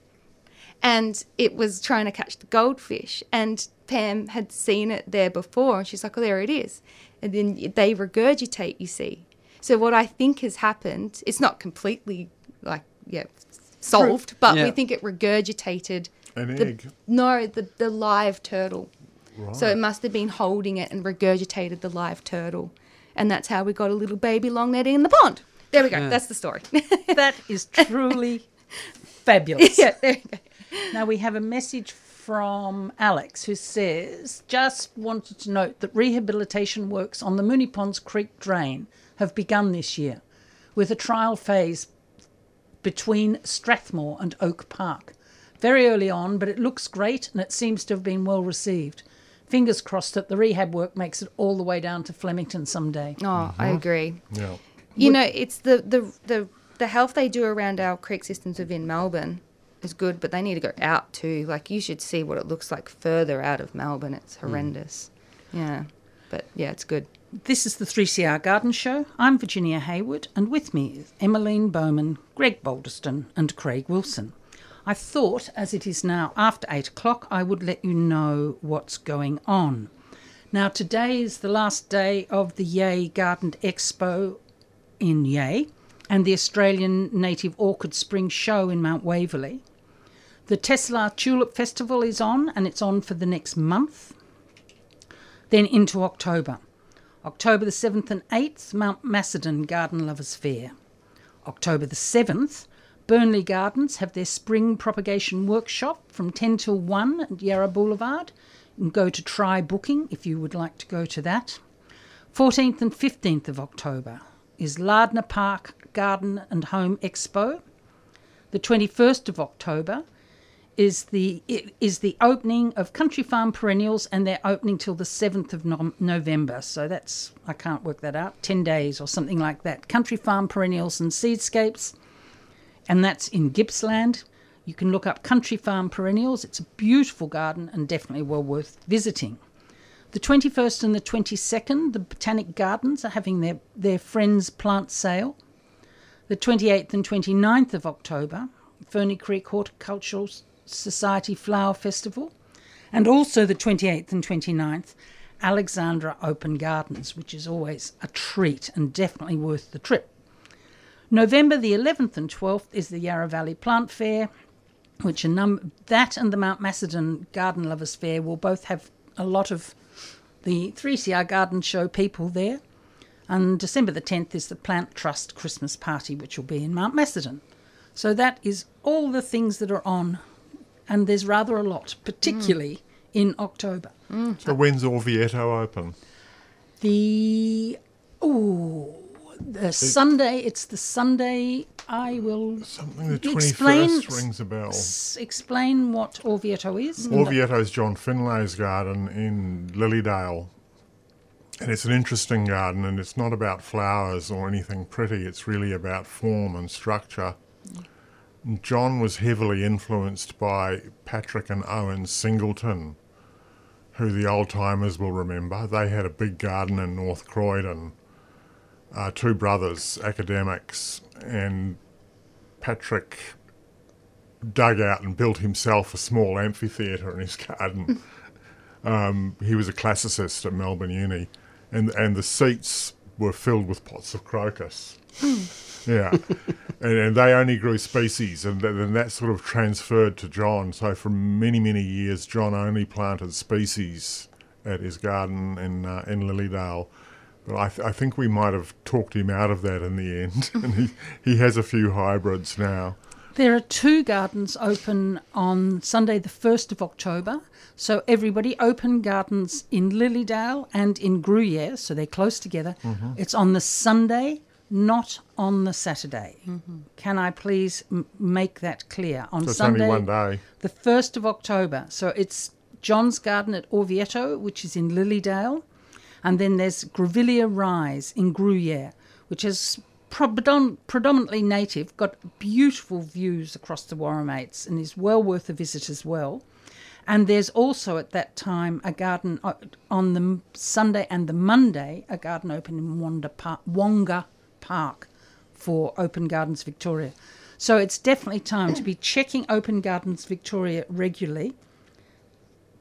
and it was trying to catch the goldfish. And Pam had seen it there before, and she's like, "Oh, there it is." And then they regurgitate. You see. So what I think has happened, it's not completely like yeah solved, but we think it regurgitated An the, egg. No, the the live turtle. Right. So it must have been holding it and regurgitated the live turtle, and that's how we got a little baby long netting in the pond. There we go. That's the story. that is truly fabulous. yeah, there you go. Now we have a message from Alex who says, just wanted to note that rehabilitation works on the Moonee Ponds Creek drain have begun this year with a trial phase between Strathmore and Oak Park. Very early on, but it looks great and it seems to have been well received. Fingers crossed that the rehab work makes it all the way down to Flemington someday. Oh, I mm-hmm. agree. Yeah. You know, it's the, the the the health they do around our creek systems within Melbourne is good, but they need to go out too. Like you should see what it looks like further out of Melbourne. It's hmm. horrendous. Yeah. But yeah, it's good. This is the 3CR Garden Show. I'm Virginia Heywood, and with me is Emmaline Bowman, Greg Boldiston, and Craig Wilson. I thought, as it is now after 8 o'clock, I would let you know what's going on. Now, today is the last day of the Yea Garden Expo in Yea and the Australian Native Orchid Spring Show in Mount Waverley. The Tesselaar Tulip Festival is on, and it's on for the next month. Then into October. October the 7th and 8th, Mount Macedon Garden Lovers Fair. October the 7th, Burnley Gardens have their spring propagation workshop from 10 till 1 at Yarra Boulevard. You can go to TryBooking if you would like to go to that. 14th and 15th of October is Lardner Park Garden and Home Expo. The 21st of October is the is the opening of Country Farm Perennials, and they're opening till the seventh of no- November. So that's I can't work that out. Ten days or something like that. Country Farm Perennials and Seedscapes, and that's in Gippsland. You can look up Country Farm Perennials. It's a beautiful garden and definitely well worth visiting. The 21st and the 22nd, the Botanic Gardens are having their, their Friends Plant Sale. The 28th and 29th of October, Ferny Creek Horticultural Society Flower Festival, and also the 28th and 29th, Alexandra Open Gardens, which is always a treat and definitely worth the trip. November the 11th and 12th is the Yarra Valley Plant Fair, which num- that and the Mount Macedon Garden Lovers Fair will both have a lot of the 3CR Garden Show people there. And December the 10th is the Plant Trust Christmas Party, which will be in Mount Macedon. So that is all the things that are on and there's rather a lot, particularly in October. So when's Orvieto open? The oh, the Sunday. It's the Sunday. I will Something the twenty Explain- first rings a bell. s- explain what Orvieto is. Mm. Orvieto is John Finlay's garden in Lilydale. And it's an interesting garden, and it's not about flowers or anything pretty. It's really about form and structure. John was heavily influenced by Patrick and Owen Singleton, who the old timers will remember. They had a big garden in North Croydon, uh, two brothers, academics, and Patrick dug out and built himself a small amphitheatre in his garden. um, he was a classicist at Melbourne Uni, and and the seats were filled with pots of crocus. yeah, and, and they only grew species, and then that sort of transferred to John. So for many many years, John only planted species at his garden in uh, in Lilydale. But I, th- I think we might have talked him out of that in the end, and he, he has a few hybrids now. There are two gardens open on Sunday, the 1st of October. So, everybody, open gardens in Lilydale and in Gruyere, so they're close together. It's on the Sunday, not on the Saturday. Can I please m- make that clear? On So Sunday, only one day. the 1st of October. So, it's John's Garden at Orvieto, which is in Lilydale. And then there's Grevillea Rise in Gruyere, which is predom- predominantly native, got beautiful views across the Warramates, and is well worth a visit as well. And there's also at that time a garden uh, on the Sunday and the Monday, a garden open in Wonga Park, Wonga Park for Open Gardens Victoria. So it's definitely time to be checking Open Gardens Victoria regularly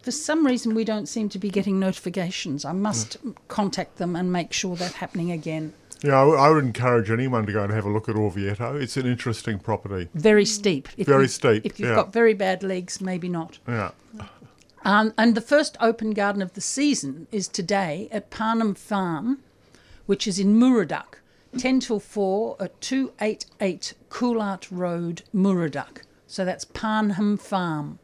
for some reason we don't seem to be getting notifications. I must contact them and make sure that's happening again. Yeah, I, w- I would encourage anyone to go and have a look at Orvieto. It's an interesting property. Very steep. If Very you- steep, If you've yeah. got very bad legs, maybe not. Yeah. Um, and the first open garden of the season is today at Parnham Farm, which is in Moorooduc, 10 till 4 at 288 Coolart Road, Moorooduc. So that's Parnham Farm.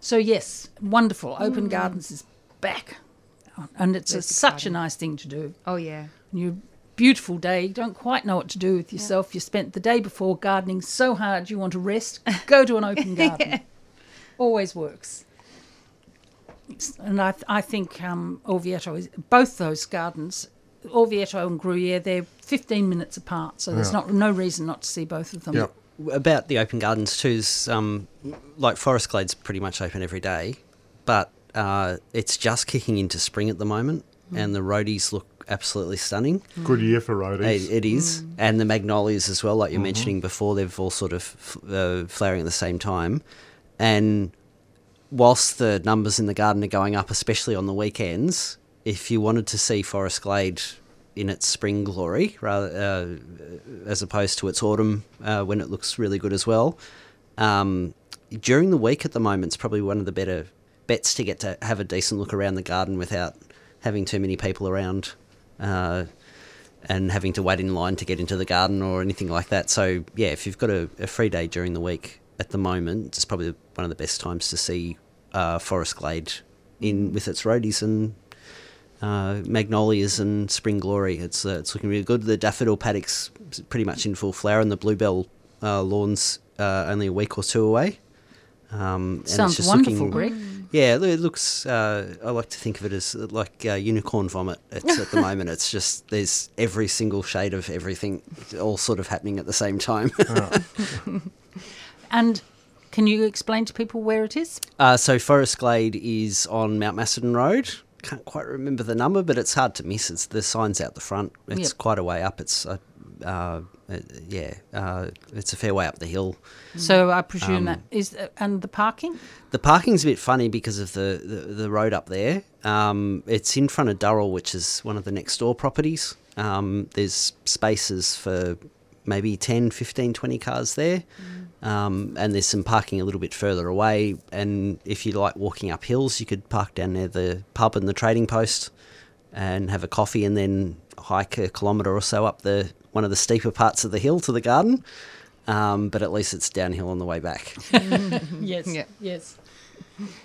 So, yes, wonderful. Open Gardens is back. And it's a, such a nice thing to do. Oh yeah. you beautiful day you don't quite know what to do with yourself you spent the day before gardening so hard you want to rest go to an open garden always works and I, I think um, Orvieto is both those gardens Orvieto and Gruyere they're 15 minutes apart so there's Yeah. not no reason not to see both of them Yeah. About the open gardens too is um, like Forest Glade's pretty much open every day, but uh, it's just kicking into spring at the moment. and the rhodies look absolutely stunning. Good year for rhodies. It, it is, and the magnolias as well, like you're mentioning before. They've all sort of f- uh, flowering at the same time, and whilst the numbers in the garden are going up, especially on the weekends, if you wanted to see Forest Glade in its spring glory, rather uh, as opposed to its autumn uh, when it looks really good as well, um, during the week at the moment, it's probably one of the better bets to get to have a decent look around the garden without having too many people around. Uh, and having to wait in line to get into the garden or anything like that. So yeah, if you've got a, a free day during the week at the moment, it's probably one of the best times to see uh, Forest Glade in with its rhodies and uh, magnolias and spring glory. It's uh, it's looking really good. The daffodil paddocks pretty much in full flower, and the bluebell uh, lawns uh, only a week or two away. Um, and it's Sounds just wonderful, looking- Greg. yeah, it it looks. Uh, I like to think of it as like uh, unicorn vomit. It's at the moment. It's just there's every single shade of everything, all sort of happening at the same time. And can you explain to people where it is? uh, so Forest Glade is on Mount Macedon Road. Can't quite remember the number, but it's hard to miss. It's the signs out the front. It's Yep. quite a way up. It's uh, uh, uh, yeah, uh, it's a fair way up the hill. So I presume Um, that is, and the parking? The parking's a bit funny because of the, the, the road up there. Um, it's in front of Durrol, which is one of the next door properties. Um, there's spaces for maybe 10, 15, 20 cars there. Um, and there's some parking a little bit further away. And if you like walking up hills, you could park down near the pub and the trading post and have a coffee and then hike a kilometre or so up the one of the steeper parts of the hill to the garden. Um, but at least it's downhill on the way back. Yes. Yeah. Yes.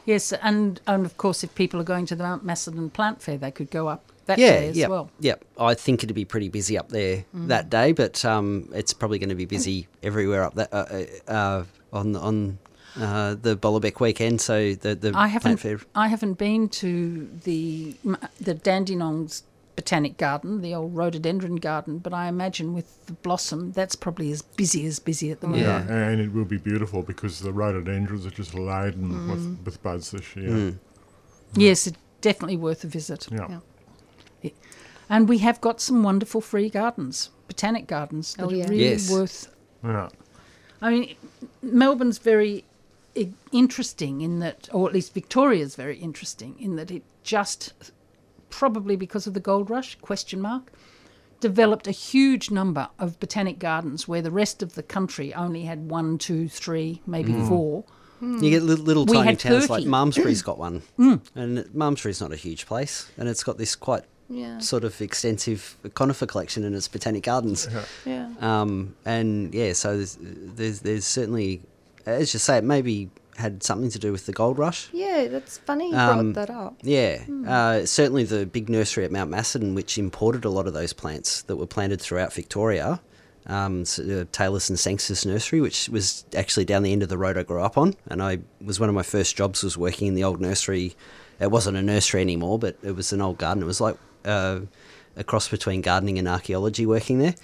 Yes, and, and of course, if people are going to the Mount Macedon Plant Fair, they could go up that yeah, day as yep, well. Yep. I think it'd be pretty busy up there that day, but um, it's probably going to be busy everywhere up that uh, uh, on on uh, the Bollebeck weekend. So the the I plant haven't. fair. I haven't been to the the Dandenongs Botanic Garden, the old rhododendron garden, but I imagine with the blossom, that's probably as busy as busy at the moment. Yeah, and it will be beautiful because the rhododendrons are just laden mm. with, with buds this year. Mm. Yes, it's definitely worth a visit. Yeah. And we have got some wonderful free gardens, botanic gardens oh, that Oh, yeah. are really Yes. worth. yeah. I mean, Melbourne's very interesting in that, or at least Victoria's very interesting in that it just, probably because of the gold rush, question mark, developed a huge number of botanic gardens where the rest of the country only had one, two, three, maybe hmm. four. Hmm. You get little, little We tiny had towns like 30. Malmesbury's got one, hmm. and Malmesbury's not a huge place, and it's got this quite Yeah. sort of extensive conifer collection in its botanic gardens. Yeah. Um, and yeah, so there's, there's there's certainly, as you say, it maybe had something to do with the gold rush. Yeah, that's funny you Um, brought that up. Yeah, uh, certainly the big nursery at Mount Macedon, which imported a lot of those plants that were planted throughout Victoria. Um, so, uh, Taylor's and Sangster's nursery, which was actually down the end of the road I grew up on, and I was one of my first jobs was working in the old nursery. It wasn't a nursery anymore, but it was an old garden. It was like uh, a cross between gardening and archaeology, working there.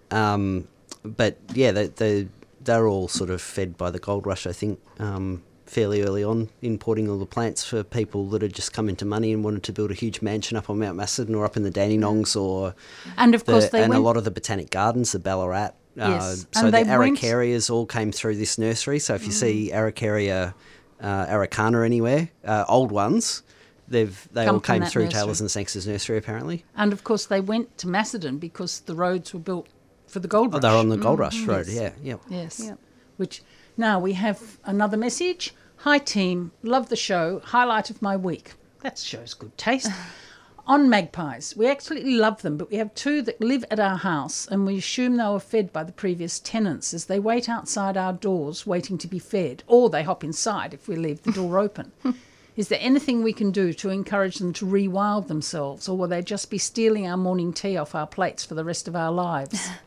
um, but yeah, they, they they're all sort of fed by the gold rush, I think, um, fairly early on, importing all the plants for people that had just come into money and wanted to build a huge mansion up on Mount Macedon or up in the Dandenongs or And of the, course, they and went. a lot of the botanic gardens, the Ballarat. Yes, Uh, so and the they went- araucarias all came through this nursery. So if you see Araucaria uh, araucana anywhere, uh, old ones, they've they Come all came through nursery. Taylor's and Sangster's nursery apparently. And of course, they went to Macedon because the roads were built for the gold Oh, rush. they're on the Gold Rush mm-hmm. Road. yes. Yeah, yeah. Yes. Yep. Which now we have another message. Hi team, love the show. Highlight of my week. That shows good taste. On magpies, we absolutely love them, but we have two that live at our house, and we assume they were fed by the previous tenants as they wait outside our doors waiting to be fed, or they hop inside if we leave the door open. Is there anything we can do to encourage them to rewild themselves, or will they just be stealing our morning tea off our plates for the rest of our lives?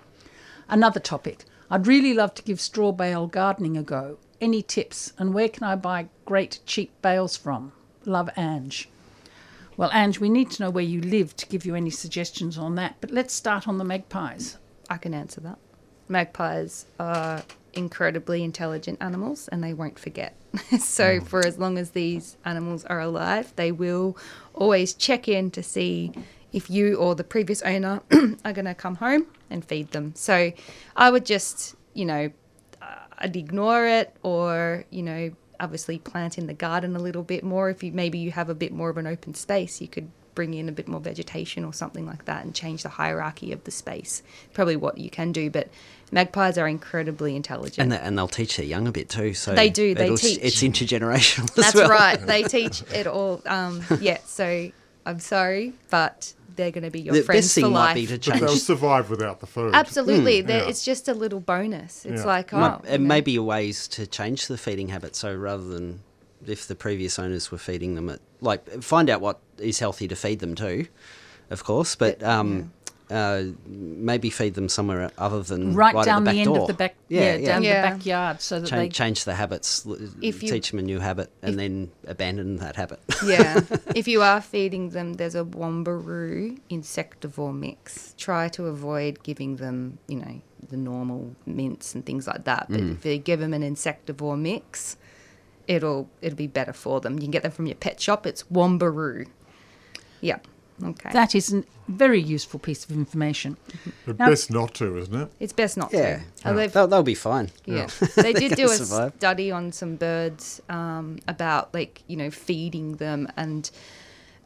Another topic. I'd really love to give straw bale gardening a go. Any tips? And where can I buy great cheap bales from? Love Ange. Well, Ange, we need to know where you live to give you any suggestions on that. But let's start on the magpies. I can answer that. Magpies are incredibly intelligent animals and they won't forget. so mm. for as long as these animals are alive, they will always check in to see if you or the previous owner are going to come home and feed them. So I would just, you know, uh, I'd ignore it or, you know, obviously plant in the garden a little bit more. If you maybe you have a bit more of an open space, you could bring in a bit more vegetation or something like that and change the hierarchy of the space. Probably what you can do, but magpies are incredibly intelligent. And, they, and they'll teach their young a bit too. So They do, they teach. It's intergenerational That's well. right. They teach it all. Um, yeah. So I'm sorry, but they're going to be your The friends best for thing life. might be to But they'll survive without the food. Absolutely. They're- Yeah. It's just a little bonus. It's Yeah. like, oh, Might- it know. may be a ways to change the feeding habit. So rather than if the previous owners were feeding them at like find out what is healthy to feed them too, of course. But um, uh, maybe feed them somewhere other than right, right, down at the, the, back end door. of the back, Yeah, yeah, yeah. down Yeah. the backyard, so that Change, they change the habits, If you- teach them a new habit, and then abandon that habit. yeah. If you are feeding them, there's a Wombaroo insectivore mix. Try to avoid giving them, you know, the normal mince and things like that. But Mm. if you give them an insectivore mix, it'll it'll be better for them. You can get them from your pet shop. It's Wombaroo. Yeah. Okay. that is a very useful piece of information. But Now- best not to, isn't it? it's best not yeah, to. Uh, they've- they'll, they'll be fine. Yeah, they did do a survive. study on some birds um, about like you know feeding them, and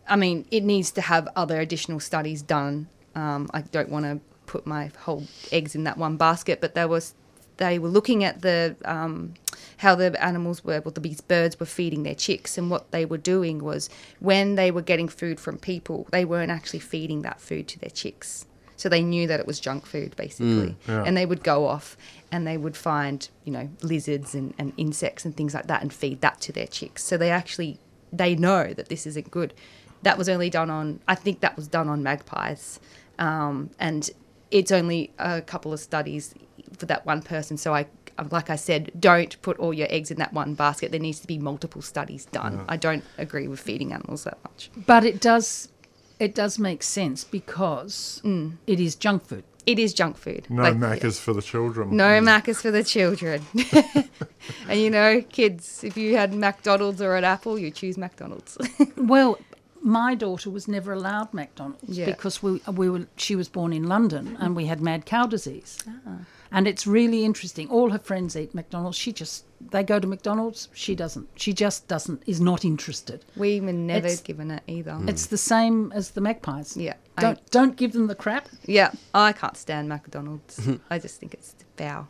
I mean it needs to have other additional studies done. Um, I don't want to put my whole eggs in that one basket, but there was they were looking at the um, how the animals were, well, these birds were feeding their chicks, and what they were doing was when they were getting food from people, they weren't actually feeding that food to their chicks. So they knew that it was junk food, basically. yeah. And they would go off and they would find, you know, lizards and, and insects and things like that and feed that to their chicks. So they actually, they know that this isn't good. That was only done on, I think that was done on magpies. Um, and it's only a couple of studies for that one person. So I, like I said, don't put all your eggs in that one basket. There needs to be multiple studies done. I don't agree with feeding animals that much. But it does, it does make sense because Mm. it is junk food. It is junk food. No Like, Macca's for the children. No Macca's for the children. and you know, kids, if you had McDonald's or an Apple, you choose McDonald's. Well, my daughter was never allowed McDonald's Yeah. because we we were she was born in London and we had mad cow disease. And it's really interesting. All her friends eat McDonald's. She just they go to McDonald's. She doesn't. She just doesn't. Is not interested. we were never It's- given it either. Mm. It's the same as the magpies. Yeah, Don't don't give them the crap. Yeah, I can't stand McDonald's. Mm-hmm. I just think it's foul.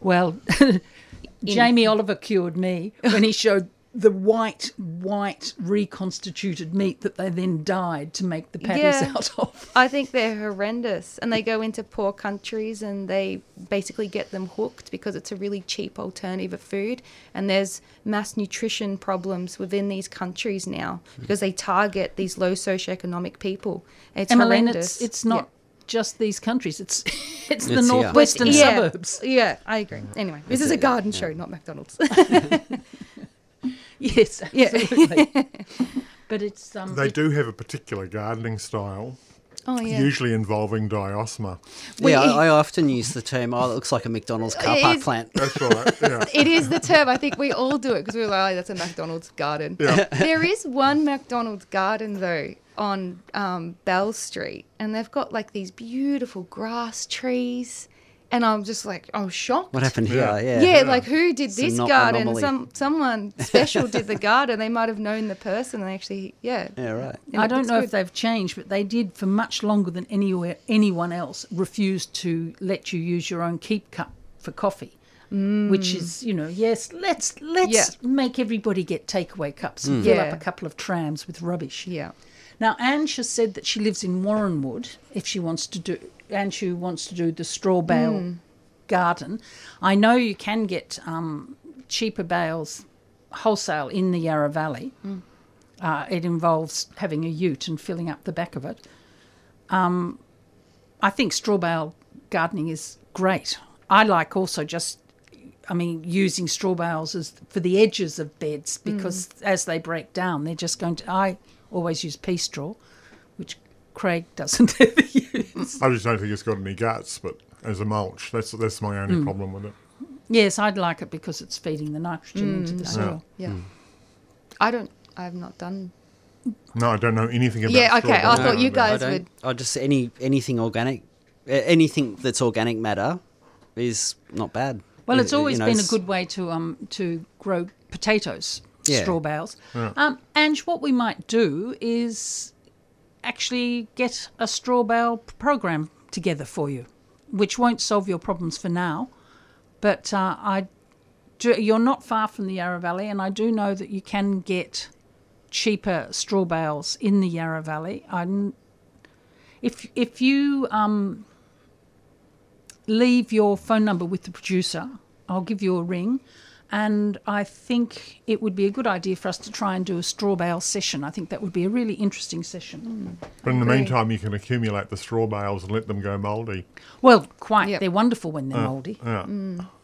Well, Jamie Oliver cured me when he showed the white, white reconstituted meat that they then dyed to make the patties Yeah. out of. I think they're horrendous. And they go into poor countries and they basically get them hooked because it's a really cheap alternative of food. And there's mass nutrition problems within these countries now because they target these low socioeconomic people. It's Emmaline, horrendous. it's, it's Yeah. not just these countries. It's it's the It's, yeah. northwestern yeah, suburbs. Yeah, I agree. Anyway, this is a garden show, not McDonald's. Yes, Yeah. absolutely. but it's um. They it- do have a particular gardening style, oh yeah. usually involving diosma. yeah, I, I often use the term, oh, it looks like a McDonald's car park is- plant. That's right. Yeah. It is the term. I think we all do it because we're like, oh, that's a McDonald's garden. Yeah. There is one McDonald's garden though on um, Bell Street, and they've got like these beautiful grass trees, and I'm just like, oh, shocked. What happened here? Yeah. Yeah. Yeah, like who did It's this no- garden? anomaly. Some someone special did the garden. They might have known the person. and actually, yeah. Yeah, right. And I don't know good. if they've changed, but they did for much longer than anywhere anyone else refused to let you use your own keep cup for coffee. Mm. Which is, you know, yes, let's let's Yeah. make everybody get takeaway cups and mm. fill up a couple of trams with rubbish. Yeah. Now, Anne has said that she lives in Warranwood. If she wants to do, Who wants to do the straw bale garden, I know you can get um, cheaper bales wholesale in the Yarra Valley. Uh, it involves having a ute and filling up the back of it. Um, I think straw bale gardening is great. I like also just, I mean, using straw bales as for the edges of beds because as they break down, they're just going to. I always use pea straw, which Craig doesn't ever use. I just don't think it's got any guts, but as a mulch, that's that's my only problem with it. Yes, I'd like it because it's feeding the nitrogen into the soil. Yeah. I don't. I've not done. No, I don't know anything about. Yeah, okay, I strawberries. thought you guys I would. I just any anything organic, anything that's organic matter is not bad. Well, it's you always know, been a good way to um to grow potatoes, Yeah. straw bales. Um, and what we might do is actually get a straw bale program together for you, which won't solve your problems for now, but uh, I do, you're not far from the Yarra Valley, and I do know that you can get cheaper straw bales in the Yarra Valley. I, if if you um, leave your phone number with the producer, I'll give you a ring. And I think it would be a good idea for us to try and do a straw bale session. I think that would be a really interesting session. But in the meantime, you can accumulate the straw bales and let them go mouldy. Well, quite. Yep. They're wonderful when they're mouldy. Yeah.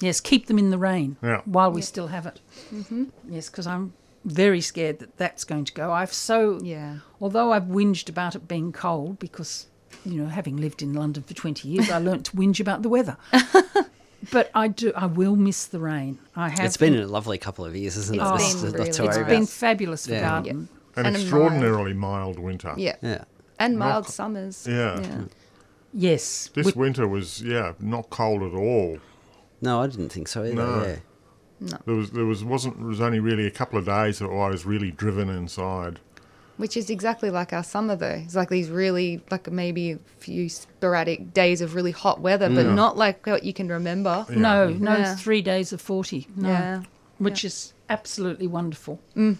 Yes, keep them in the rain Yeah. while we still have it. Mm-hmm. Yes, because I'm very scared that that's going to go. I've so Yeah. although I've whinged about it being cold because you know having lived in London for 20 years, I learnt to whinge about the weather. but I do I will miss the rain. I have It's been a lovely couple of years, isn't It's it? been That's- that's really not to worry it's about. been fabulous for Yeah. garden. An And extraordinarily mild winter. Yeah. Yeah. And mild Not- summers. Yeah. Yes. This with- winter was, yeah, not cold at all. No, I didn't think so either. No. Yeah. There was, there was, wasn't, there was only really a couple of days that I was really driven inside. Which is exactly like our summer, though. It's like these really, like maybe a few sporadic days of really hot weather, but Yeah. not like what you can remember. no, no Yeah. three days of 40. No. Yeah. Which is absolutely wonderful. Mm.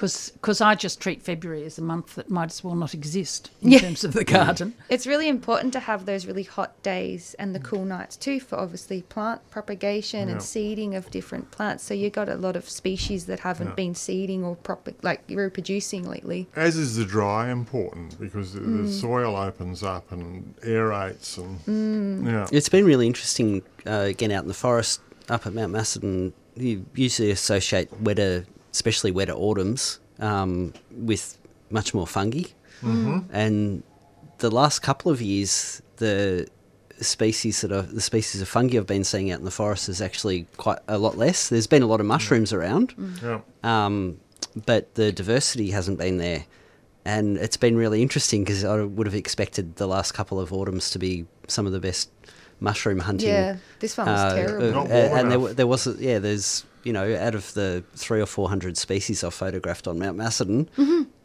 Because I just treat February as a month that might as well not exist in Yeah. terms of the garden. It's really important to have those really hot days and the cool nights too for obviously plant propagation Yeah. and seeding of different plants. So you've got a lot of species that haven't been seeding or proper like reproducing lately. As is the dry important because the, the soil opens up and aerates and yeah. It's been really interesting uh, again out in the forest up at Mount Macedon. You usually associate wetter, especially wetter autumns, um, with much more fungi. Mm-hmm. And the last couple of years, the species that are the species of fungi I've been seeing out in the forest is actually quite a lot less. There's been a lot of mushrooms around, yeah. um, but the diversity hasn't been there. And it's been really interesting because I would have expected the last couple of autumns to be some of the best mushroom hunting. Yeah, this one was uh, terrible. Not uh, warm and enough. wa- there was, yeah, there's, you know, out of the three or four hundred species I photographed on Mount Macedon,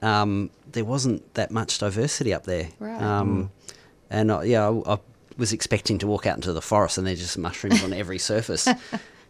um, there wasn't that much diversity up there. Right. Um, and I, yeah, I, I was expecting to walk out into the forest and there's just mushrooms on every surface.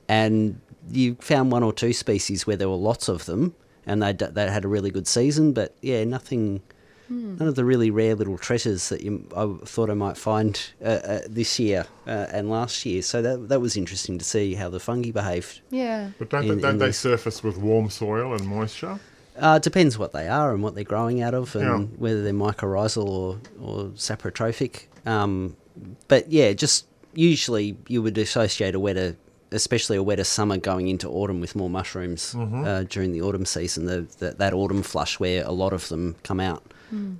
And you found one or two species where there were lots of them and they they had a really good season, but yeah, nothing. None of the really rare little treasures that you, I thought I might find uh, uh, this year uh, and last year. So that that was interesting to see how the fungi behaved. Yeah. But don't, In- they, don't in they this- surface with warm soil and moisture? Uh, it depends what they are and what they're growing out of, and Yeah. whether they're mycorrhizal or, or saprotrophic. Um, but yeah, just usually you would associate a wetter, especially a wetter summer going into autumn with more mushrooms uh, during the autumn season, the, the, that autumn flush where a lot of them come out.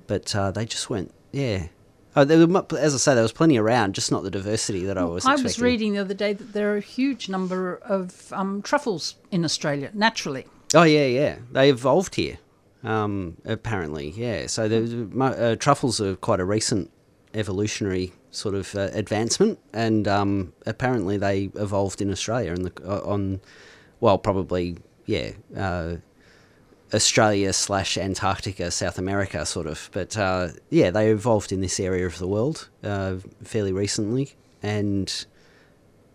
But uh, they just went, yeah. Oh, there were, as I say, there was plenty around, just not the diversity that I was I expecting. was reading the other day that there are a huge number of um, truffles in Australia naturally. Oh yeah, yeah. They evolved here, um, apparently. Yeah. So the uh, truffles are quite a recent evolutionary sort of uh, advancement, and um, apparently they evolved in Australia and the, uh, on, well, probably yeah, uh, Australia slash Antarctica, South America, sort of. But uh, yeah, they evolved in this area of the world uh, fairly recently, and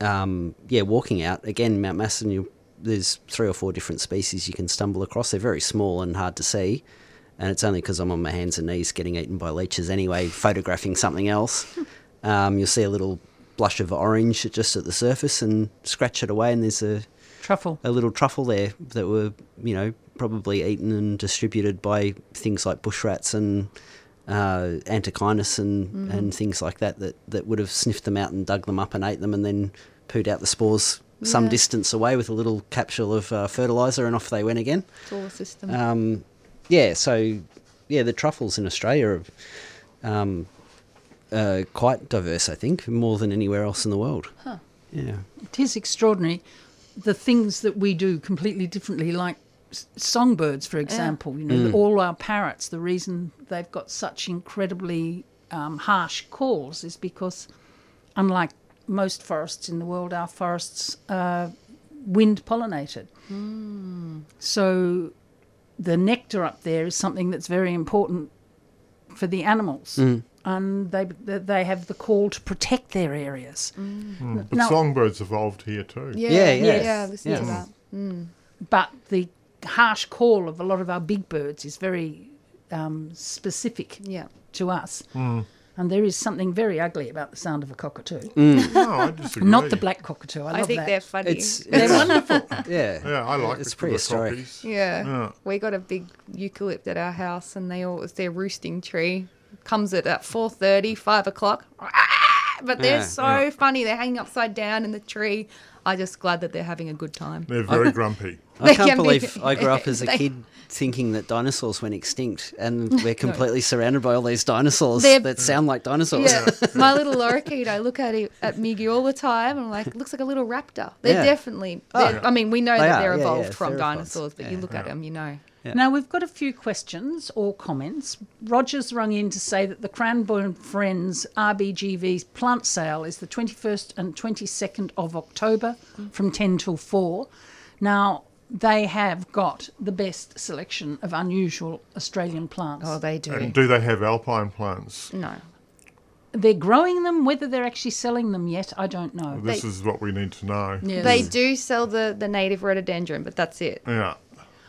um, yeah, walking out again, Mount Macedon. You, there's three or four different species you can stumble across. They're very small and hard to see, and it's only because I'm on my hands and knees getting eaten by leeches anyway, photographing something else. Um, you'll see a little blush of orange just at the surface, and scratch it away, and there's a Truffle. a little truffle there that were, you know, probably eaten and distributed by things like bush rats and uh, antechinus and, and things like that, that that would have sniffed them out and dug them up and ate them and then pooed out the spores some distance away with a little capsule of uh, fertilizer and off they went again. Solar system. Um, yeah, so yeah, the truffles in Australia are um, uh, quite diverse, I think, more than anywhere else in the world. Yeah. It is extraordinary the things that we do completely differently, like s- songbirds, for example. You know, mm. all our parrots. The reason they've got such incredibly um, harsh calls is because, unlike most forests in the world, our forests are wind pollinated. Hmm. So, the nectar up there is something that's very important for the animals. Mm. And they they have the call to protect their areas. Mm. Hmm. But Now- songbirds evolved here too. Yeah, Yeah, yeah, yeah. yeah. Listen to Yeah. that. Hmm. but the harsh call of a lot of our big birds is very um, specific Yeah. to us. And there is something very ugly about the sound of a cockatoo. No, I disagree. Not the black cockatoo. I, I love think that. they're funny. It's, They're wonderful. yeah. Yeah, I like It's the, prehistoric. cockies. Yeah. Yeah. We got a big eucalypt at our house and they all it's their roosting tree. Comes at at 4.30, 5 o'clock. But they're Yeah, so yeah. funny. They're hanging upside down in the tree. I'm just glad that they're having a good time. They're very grumpy. I can't can be- believe I grew up as a they- kid thinking that dinosaurs went extinct, and we're completely surrounded by all these dinosaurs They're- that sound like dinosaurs. Yeah, my little lorikeet, I look at it, at Miggy all the time, and I'm like, looks like a little raptor. They're Yeah. definitely. Oh, they're- yeah. I mean, we know They that they're yeah, evolved yeah, from dinosaurs, but you look at them, you know. Now, we've got a few questions or comments. Roger's rung in to say that the Cranbourne Friends RBGV's plant sale is the 21st and 22nd of October from 10 till 4. Now, they have got the best selection of unusual Australian plants. Oh, they do. And do they have alpine plants? no. they're growing them, whether they're actually selling them yet, I don't know. This They- is what we need to know. Yes. They do sell the, the native rhododendron, but that's it. Yeah.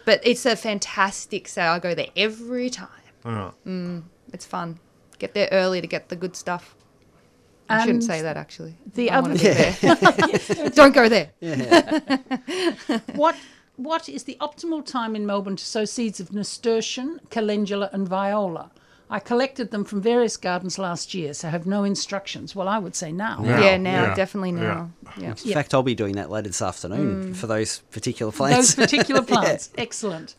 But it's a fantastic sale. I go there every time. Yeah. Mm, it's fun. Get there early to get the good stuff. I shouldn't say that actually. the I other- wanna be there. Don't go there. what what is the optimal time in Melbourne to sow seeds of nasturtium, calendula, and viola? I collected them from various gardens last year, so I have no instructions. Well, I would say now. Yeah. Yeah, now, yeah, definitely now. Yeah. In fact, I'll be doing that later this afternoon mm. for those particular plants. Those particular plants, excellent.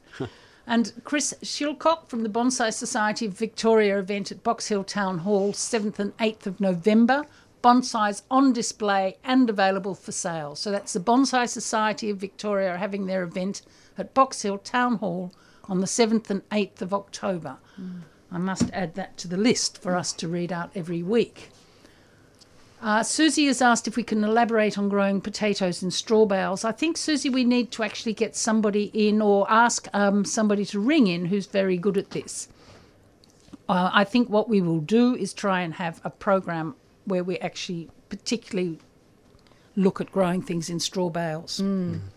And Chris Shilcock from the Bonsai Society of Victoria event at Box Hill Town Hall, 7th and 8th of November. Bonsais on display and available for sale. So that's the Bonsai Society of Victoria having their event at Box Hill Town Hall on the 7th and 8th of October. I must add that to the list for us to read out every week. Uh, Susie has asked if we can elaborate on growing potatoes in straw bales. I think, Susie, we need to actually get somebody in or ask um, somebody to ring in who's very good at this. Uh, I think what we will do is try and have a program where we actually particularly look at growing things in straw bales. Mm. Mm-hmm.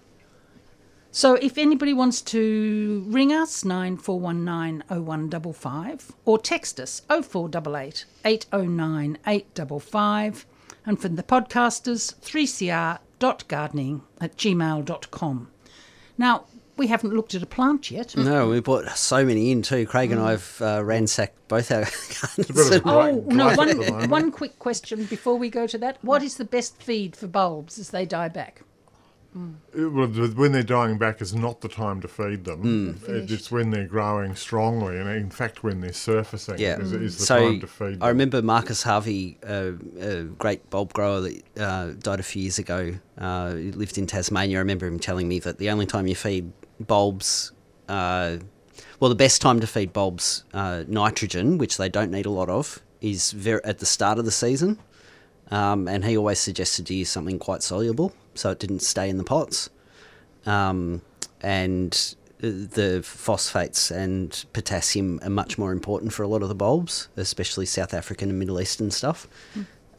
So if anybody wants to ring us, 94190155, or text us, 0488 809 855, and from the podcasters, 3cr.gardening at gmail.com. Now, we haven't looked at a plant yet. no, we brought so many in too. Craig and I've uh, ransacked both our gardens. bit Oh, no, glut at the one, one quick question before we go to that. What is the best feed for bulbs as they die back? It- well, the- when they're dying back is not the time to feed them. It- it's when they're growing strongly, and in fact, when they're surfacing Yeah. is, is the so time to feed them. I remember Marcus Harvey, uh, a great bulb grower that uh, died a few years ago. Uh, he lived in Tasmania. I remember him telling me that the only time you feed bulbs, uh, well, the best time to feed bulbs uh, nitrogen, which they don't need a lot of, is ver- at the start of the season. Um, and he always suggested to use something quite soluble, so it didn't stay in the pots. Um, and the phosphates and potassium are much more important for a lot of the bulbs, especially South African and Middle Eastern stuff.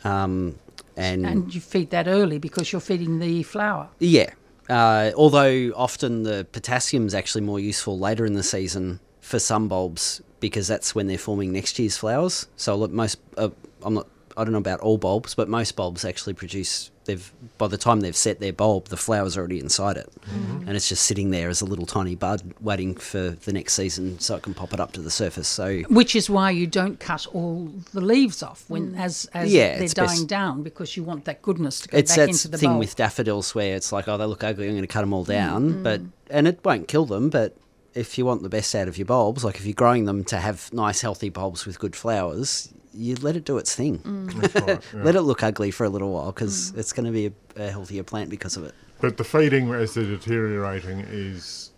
Um, and, And you feed that early because you're feeding the flower. yeah, uh, although often the potassium is actually more useful later in the season for some bulbs because that's when they're forming next year's flowers. So look, most uh, I'm not I don't know about all bulbs, but most bulbs actually produce. They've by the time they've set their bulb, the flower's already inside it, mm-hmm. and it's just sitting there as a little tiny bud, waiting for the next season so it can pop it up to the surface. So Which is why you don't cut all the leaves off when mm. as as Yeah, they're dying best- down because you want that goodness to go it's back that into the thing bulb. with daffodils where it's like, oh, they look ugly. I'm going to cut them all mm. down, mm. but and it won't kill them. But if you want the best out of your bulbs, like if you're growing them to have nice, healthy bulbs with good flowers, you let it do its thing. That's right, yeah. Let it look ugly for a little while because it's going to be a, a healthier plant because of it. But the feeding as they're deteriorating is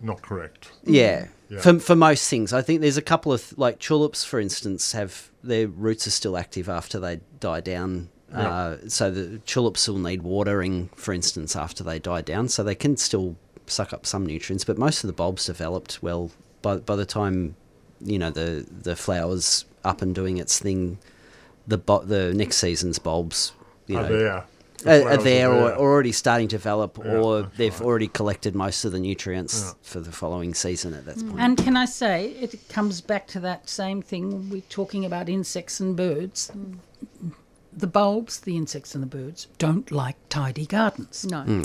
not correct. Yeah. Yeah. For, for most things, I think there's a couple of like tulips, for instance, have their roots are still active after they die down. Uh, so the tulips will need watering, for instance, after they die down. So they can still suck up some nutrients, but most of the bulbs developed well by by the time you know the the flowers up and doing its thing. The bu- the next season's bulbs, you Are know, there. Are, are flowers there or, there. or already starting to develop, Yeah, or they've right. already collected most of the nutrients Yeah. for the following season at that mm. point. And can I say, it comes back to that same thing we're talking about insects and birds. Mm. The bulbs, the insects and the birds don't like tidy gardens. No. Hmm.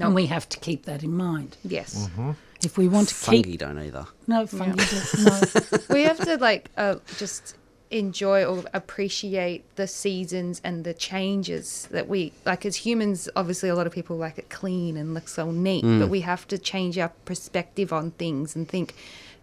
And we have to keep that in mind. Yes. Mm-hmm. If we want to Fungi keep. don't either. No, fungi don't. No. we have to like uh, just enjoy or appreciate the seasons and the changes that we like as humans obviously a lot of people like it clean and looks so neat but we have to change our perspective on things and think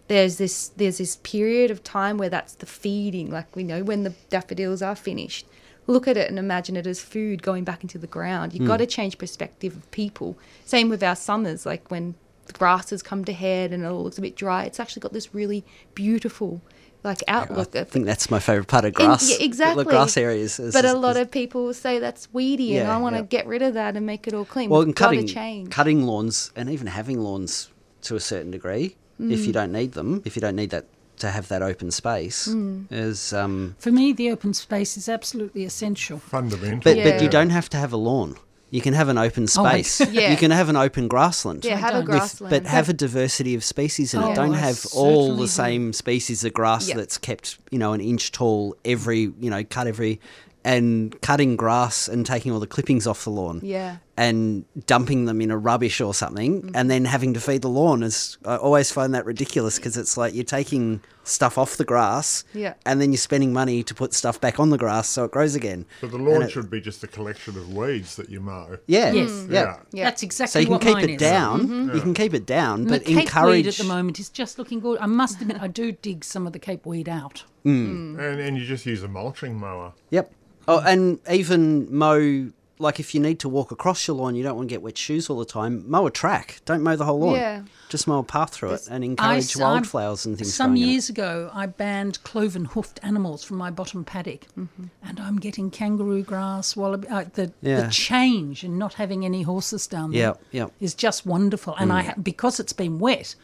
there's this there's this period of time where that's the feeding like we know when the daffodils are finished look at it and imagine it as food going back into the ground you've got to change perspective of people same with our summers like when the grasses come to head and it all looks a bit dry it's actually got this really beautiful like outlook I think that's my favourite part of and- grass. yeah, exactly. The grass areas. Is, but is- a lot is- of people say that's weedy, and I want to yeah. get rid of that and make it all clean. well, We've and cutting change. cutting lawns and even having lawns to a certain degree, if Mm. you don't need them, if you don't need that to have that open space, Mm. is um, For me, the open space is absolutely essential. Fundamental. but but you don't have to have a lawn. You can have an open Oh, space. Yeah. You can have an open grassland. yeah, have a don't. with- grassland. but have a diversity of species in Oh, it. Don't I have all certainly the do. same species of grass Yeah. that's kept, you know, an inch tall every, you know, cut every, and cutting grass and taking all the clippings off the lawn. Yeah. And dumping them in a rubbish or something, Mm-hmm. and then having to feed the lawn is. I always find that ridiculous because it's like you're taking stuff off the grass, Yeah. and then you're spending money to put stuff back on the grass so it grows again. But the lawn it- should be just a collection of weeds that you mow. Yeah, mm. Yes. yeah. Yeah. Yeah. That's exactly So you can keep mine it is. down. Mm-hmm. You can keep it down, And but the cape encourage. weed at the moment is just looking good. I must admit, I do dig some of the cape weed out. Mm. Mm. And, and you just use a mulching mower. Yep. Oh, and even mow like if you need to walk across your lawn, you don't want to get wet shoes all the time. Mow a track. Don't mow the whole lawn. Yeah. Just mow a path through it and I encourage s- wildflowers and things. Some growing in it. years ago, I banned cloven hoofed animals from my bottom paddock, mm-hmm. and I'm getting kangaroo grass, wallaby. Uh, the, Yeah. the change in not having any horses down there Yeah, is just wonderful. And I mm. ha- because it's been wet,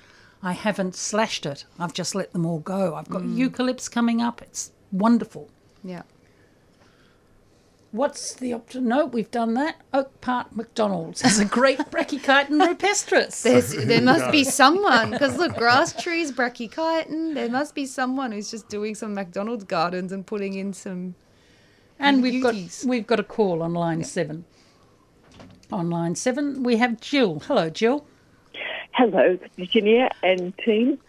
I haven't slashed it. I've just let them all go. I've got mm. eucalypts coming up. It's wonderful. Yeah. What's the option? No, we've done that. Oak Park McDonald's has a great brachychiton rupestris. There's, there must be someone because look, grass trees, brachychiton. There must be someone who's just doing some McDonald's gardens and putting in some. And we've got we've got a call on line seven. On line seven, we have Jill. Hello, Jill. Hello, Virginia and team.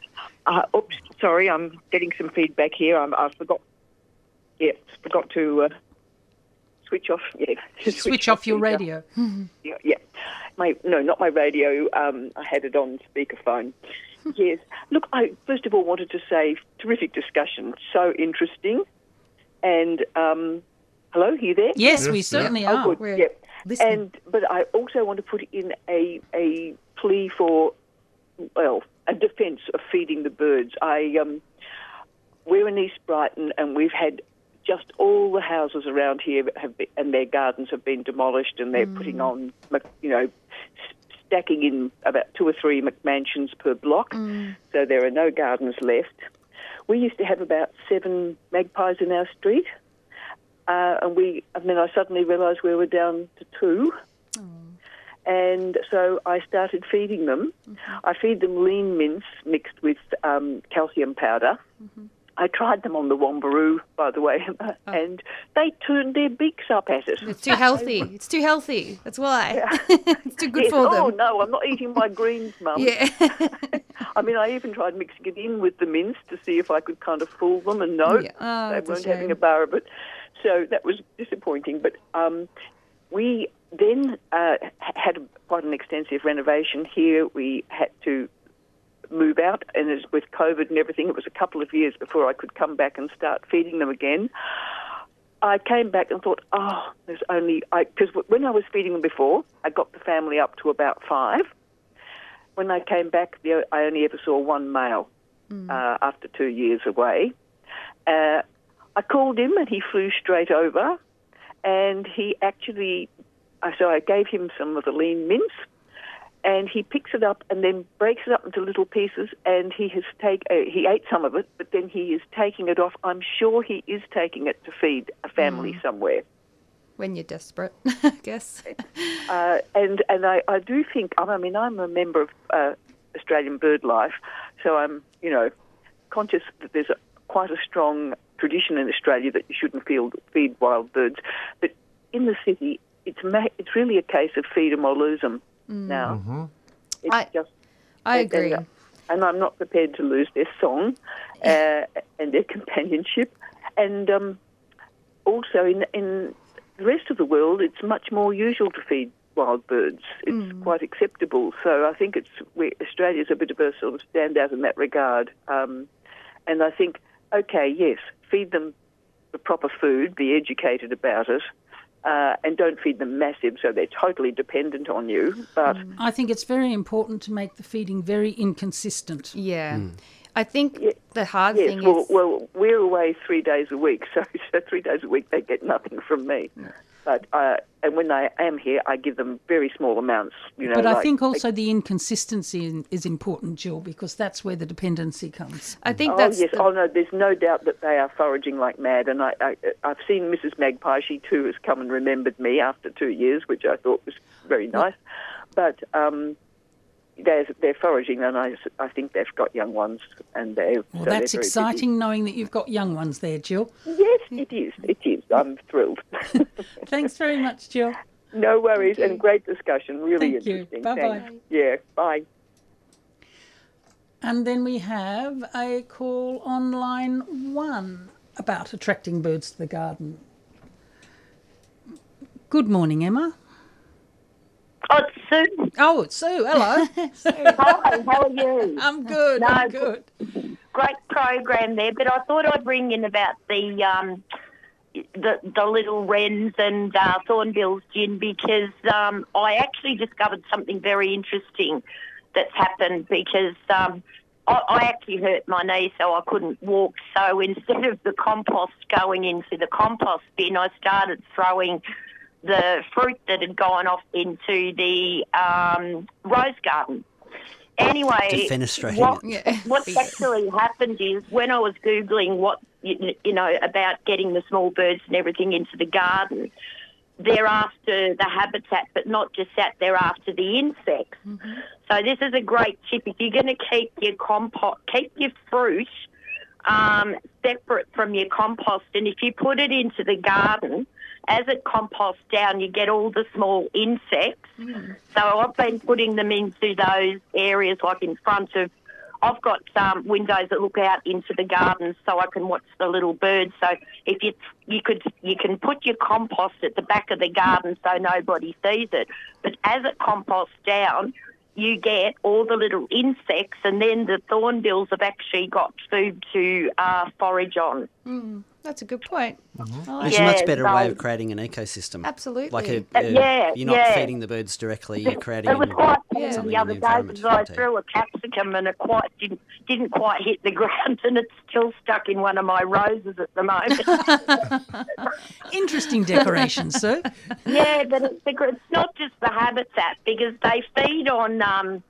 Uh, oops, sorry, I'm getting some feedback here. I'm, I forgot. Yeah, forgot to uh, switch off. Yeah, Switch, off your uh, radio. Yeah, yeah. My no, not my radio. Um, I had it on speakerphone. yes. Look, I first of all wanted to say terrific discussion. So interesting. And um, hello, you there? Yes, we certainly Oh, are. good. We're Yep. listening. And but I also want to put in a a plea for well a defence of feeding the birds. I um, we're in East Brighton and we've had just all the houses around here have been, and their gardens have been demolished and they're putting on you know stacking in about two or three McMansions per block. So there are no gardens left. We used to have about seven magpies in our street. Uh, and we, and then I suddenly realised we were down to two. And so I started feeding them. I feed them lean mince mixed with um, calcium powder. I tried them on the Wombaroo, by the way, and they turned their beaks up at it. It's too healthy. It's too healthy. That's why. it's too good Yes, for oh them. no, I'm not eating my greens, Mum. Yeah. I mean, I even tried mixing it in with the mince to see if I could kind of fool them, and no, Yeah. Oh, they weren't having a bar of it. So that was disappointing. But um, we then uh, had quite an extensive renovation here. We had to move out, and it's with COVID and everything, it was a couple of years before I could come back and start feeding them again. I came back and thought, oh, there's only I because when I was feeding them before, I got the family up to about five. When I came back, the, I only ever saw one male uh, after two years away. Uh, I called him and he flew straight over, and he actually, so I gave him some of the lean mince, and he picks it up and then breaks it up into little pieces, and he has take uh, he ate some of it, but then he is taking it off. I'm sure he is taking it to feed a family somewhere. When you're desperate, I guess. Uh, and and I, I do think I mean I'm a member of uh, Australian BirdLife, so I'm you know conscious that there's a, quite a strong tradition in Australia that you shouldn't feed, feed wild birds, but in the city it's ma- it's really a case of feed 'em or lose 'em now. It's I- just I and- agree. And, and I'm not prepared to lose their song uh, and their companionship. And um, also in in the rest of the world, it's much more usual to feed wild birds. It's quite acceptable. So I think it's we, Australia's a bit of a sort of standout in that regard. Um, and I think, okay, yes, feed them the proper food, be educated about it. Uh, and don't feed them massive so they're totally dependent on you. But I think it's very important to make the feeding very inconsistent. Yeah. I think the hard Yes, thing well, is. well, we're away three days a week, so, so three days a week they get nothing from me. But uh, and when I am here, I give them very small amounts. You know, But I like- think also the inconsistency in- is important, Jill, because that's where the dependency comes. I think Oh that's yes, the- oh no, there's no doubt that they are foraging like mad, and I, I I've seen Mrs. Magpie. She too has come and remembered me after two years, which I thought was very nice. But um, they're they're foraging, and I think they've got young ones, and they're Well, so that's very busy. exciting knowing that you've got young ones there, Jill. Yes, it is. It is. I'm thrilled. Thanks very much, Jill. no worries, and great discussion. Really Thank you. interesting. Bye-bye. Yeah. Bye. And then we have a call on line one about attracting birds to the garden. Good morning, Emma. Oh, it's Sue. Oh, it's Sue. Hello. Hi, how are you? I'm good. No, I'm good. Great program there, but I thought I'd ring in about the um, the, the little wrens and uh, thornbills gin because um, I actually discovered something very interesting that's happened because um, I, I actually hurt my knee, so I couldn't walk. So instead of the compost going into the compost bin, I started throwing the fruit that had gone off into the um, rose garden. Anyway, what. Yeah. what's actually happened is when I was googling what you, you know about getting the small birds and everything into the garden, they're after the habitat, but not just that, they're after the insects. So this is a great tip if you're going to keep your compost, keep your fruit um, separate from your compost, and if you put it into the garden. As it composts down, you get all the small insects. So I've been putting them into those areas, like in front of. I've got um, windows that look out into the garden, so I can watch the little birds. So if you you could you can put your compost at the back of the garden so nobody sees it, but as it composts down, you get all the little insects, and then the thornbills have actually got food to uh, forage on. That's a good point. I like It's Yeah, a much better way of creating an ecosystem. Absolutely. Like a, Uh, a- yeah, you're not yeah. feeding the birds directly. You're creating It was quite Yeah. something the in other the day environment. because I threw a capsicum and it quite didn't didn't quite hit the ground and it's still stuck in one of my roses at the moment. Interesting decoration, Sue. yeah, but it's, the, it's not just the habitat because they feed on um,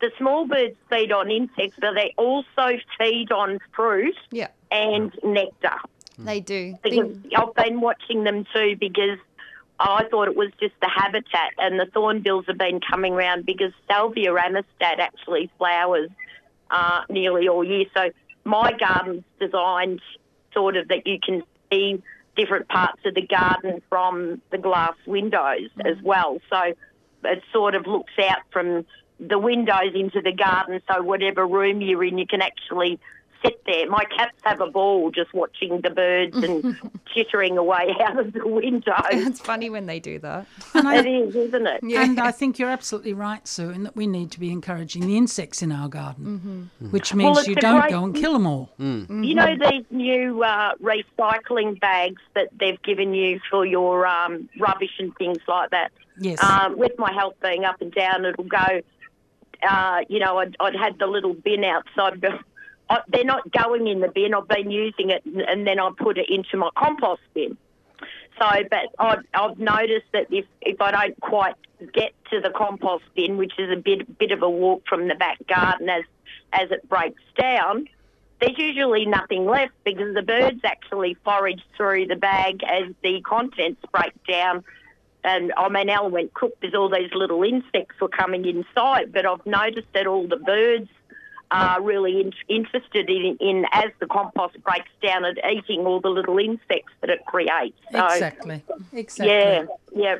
the small birds feed on insects, but they also feed on fruit Yeah, and nectar. They do. because I've been watching them too because I thought it was just the habitat and the thornbills have been coming round because Salvia amistad actually flowers uh, nearly all year. So my garden's designed sort of that you can see different parts of the garden from the glass windows as well. So it sort of looks out from the windows into the garden. So whatever room you're in, you can actually sit there. My cats have a ball just watching the birds and chittering away out of the window. It's funny when they do that. it is, isn't it? And I think you're absolutely right, Sue, in that we need to be encouraging the insects in our garden, which means Well, you don't great- go and kill them all. You know these new uh, recycling bags that they've given you for your um, rubbish and things like that. Yes. Um, with my health being up and down, it'll go. Uh, you know, I'd, I'd had the little bin outside. I, they're not going in the bin. I've been using it, and, and then I put it into my compost bin. So, but I've, I've noticed that if, if I don't quite get to the compost bin, which is a bit bit of a walk from the back garden as as it breaks down, there's usually nothing left because the birds actually forage through the bag as the contents break down. And I mean, Alan went cook because all these little insects were coming inside. But I've noticed that all the birds are really in, interested in, in as the compost breaks down and eating all the little insects that it creates. So, Exactly. Exactly. Yeah, yeah.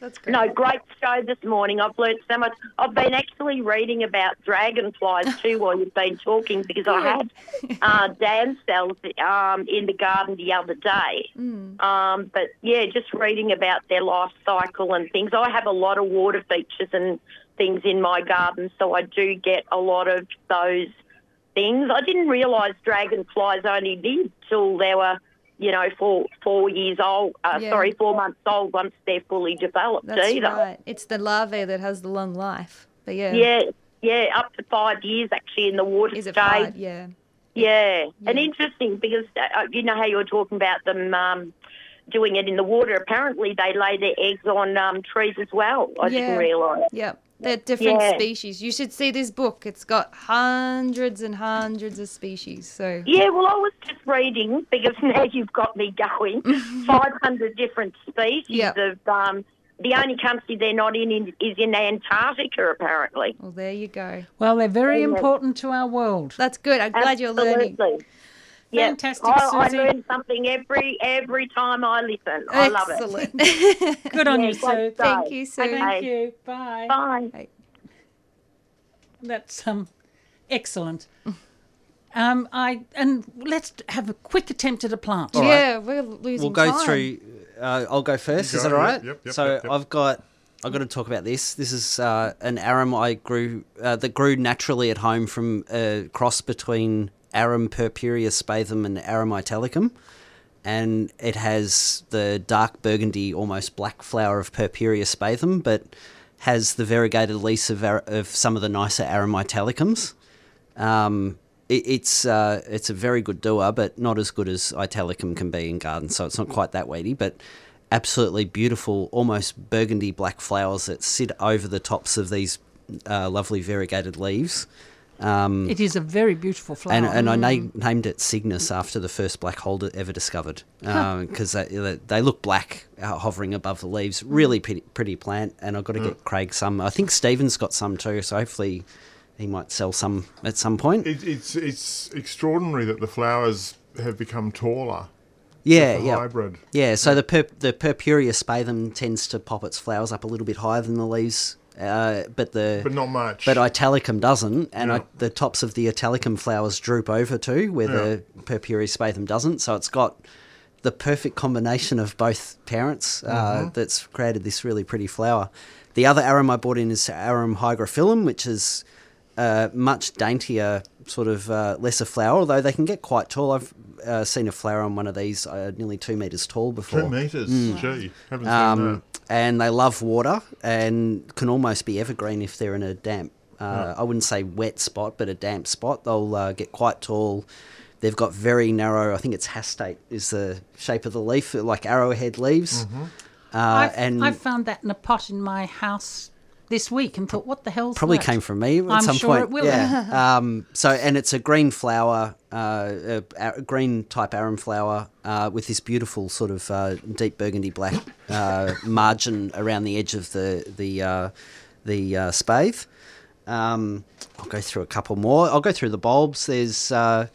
That's great. No, great show this morning. I've learnt so much. I've been actually reading about dragonflies too while you've been talking because I had uh, damsels um, in the garden the other day. Um, but yeah, just reading about their life cycle and things. I have a lot of water features and things in my garden, so I do get a lot of those things. I didn't realise dragonflies only lived till they were, you know, four four years old. Uh, Yeah. Sorry, four months old once they're fully developed. That's either. right. It's the larvae that has the long life. But yeah. Yeah, yeah, up to five years actually in the water Is it stage. five? Yeah. Yeah. and interesting because uh, you know how you were talking about them um, doing it in the water. Apparently, they lay their eggs on um, trees as well. I Yeah. didn't realise. Yep. They're different Yeah. species. You should see this book. It's got hundreds and hundreds of species. So Yeah, well, I was just reading because now you've got me going. 500 different species Yep. of. Um, the only country they're not in in- is in Antarctica, apparently. well, there you go. Well, they're very important to our world. That's good. I'm glad you're learning. Absolutely. Fantastic, I, I Susie. learn something every every time I listen. I love it. Excellent. Good on Yeah, you, Sue. Thank you, Sue. Okay. Thank you. Bye. Bye. That's um, excellent. Um, I and let's have a quick attempt at a plant. All right. yeah, we're losing We'll go time. through. Uh, I'll go first. You Is that all yep, right? yep, yep, so yep, yep. I've got. I've got to talk about this. This is uh, an arum I grew uh, that grew naturally at home from a cross between Arum purpureospathum and Arum italicum, and it has the dark burgundy, almost black flower of purpureospathum, but has the variegated leaves of, of some of the nicer Arum italicums. Um, it, it's uh, it's a very good doer, but not as good as Italicum can be in gardens. So it's not quite that weedy, but absolutely beautiful, almost burgundy black flowers that sit over the tops of these uh, lovely variegated leaves. Um, It is a very beautiful flower. and, and I na- named it Cygnus after the first black hole ever discovered because they, they look black uh, hovering above the leaves. Really pretty, pretty plant, and I've got to get Craig some. I think Stephen's got some too, so hopefully he might sell some at some point. It, it's it's extraordinary that the flowers have become taller. yeah, yeah, hybrid. yeah. So the pur- the purpureospathum tends to pop its flowers up a little bit higher than the leaves, uh, but the But not much. But Italicum doesn't, and Yeah. I, the tops of the Italicum flowers droop over too, where the Purpureospathum doesn't. So it's got the perfect combination of both parents uh, that's created this really pretty flower. The other arum I bought in is Arum hygrophilum, which is uh, much daintier, sort of uh, lesser flower, although they can get quite tall. I've uh, seen a flower on one of these uh, nearly two metres tall before. Two meters. Gee, haven't seen Um, and they love water and can almost be evergreen if they're in a damp, uh, I wouldn't say wet spot, but a damp spot. They'll uh, get quite tall. They've got very narrow, I think it's hastate is the shape of the leaf, like arrowhead leaves. Mm-hmm. Uh, I've, and I found that in a pot in my house this week and thought, what the hell's probably that? came from me at I'm some sure point. it will. Yeah. um, so, and it's a green flower, uh, a, a green type arum flower uh, with this beautiful sort of uh, deep burgundy black uh, margin around the edge of the the uh, the uh, spathe. Um, I'll go through a couple more. I'll go through the bulbs. There's uh,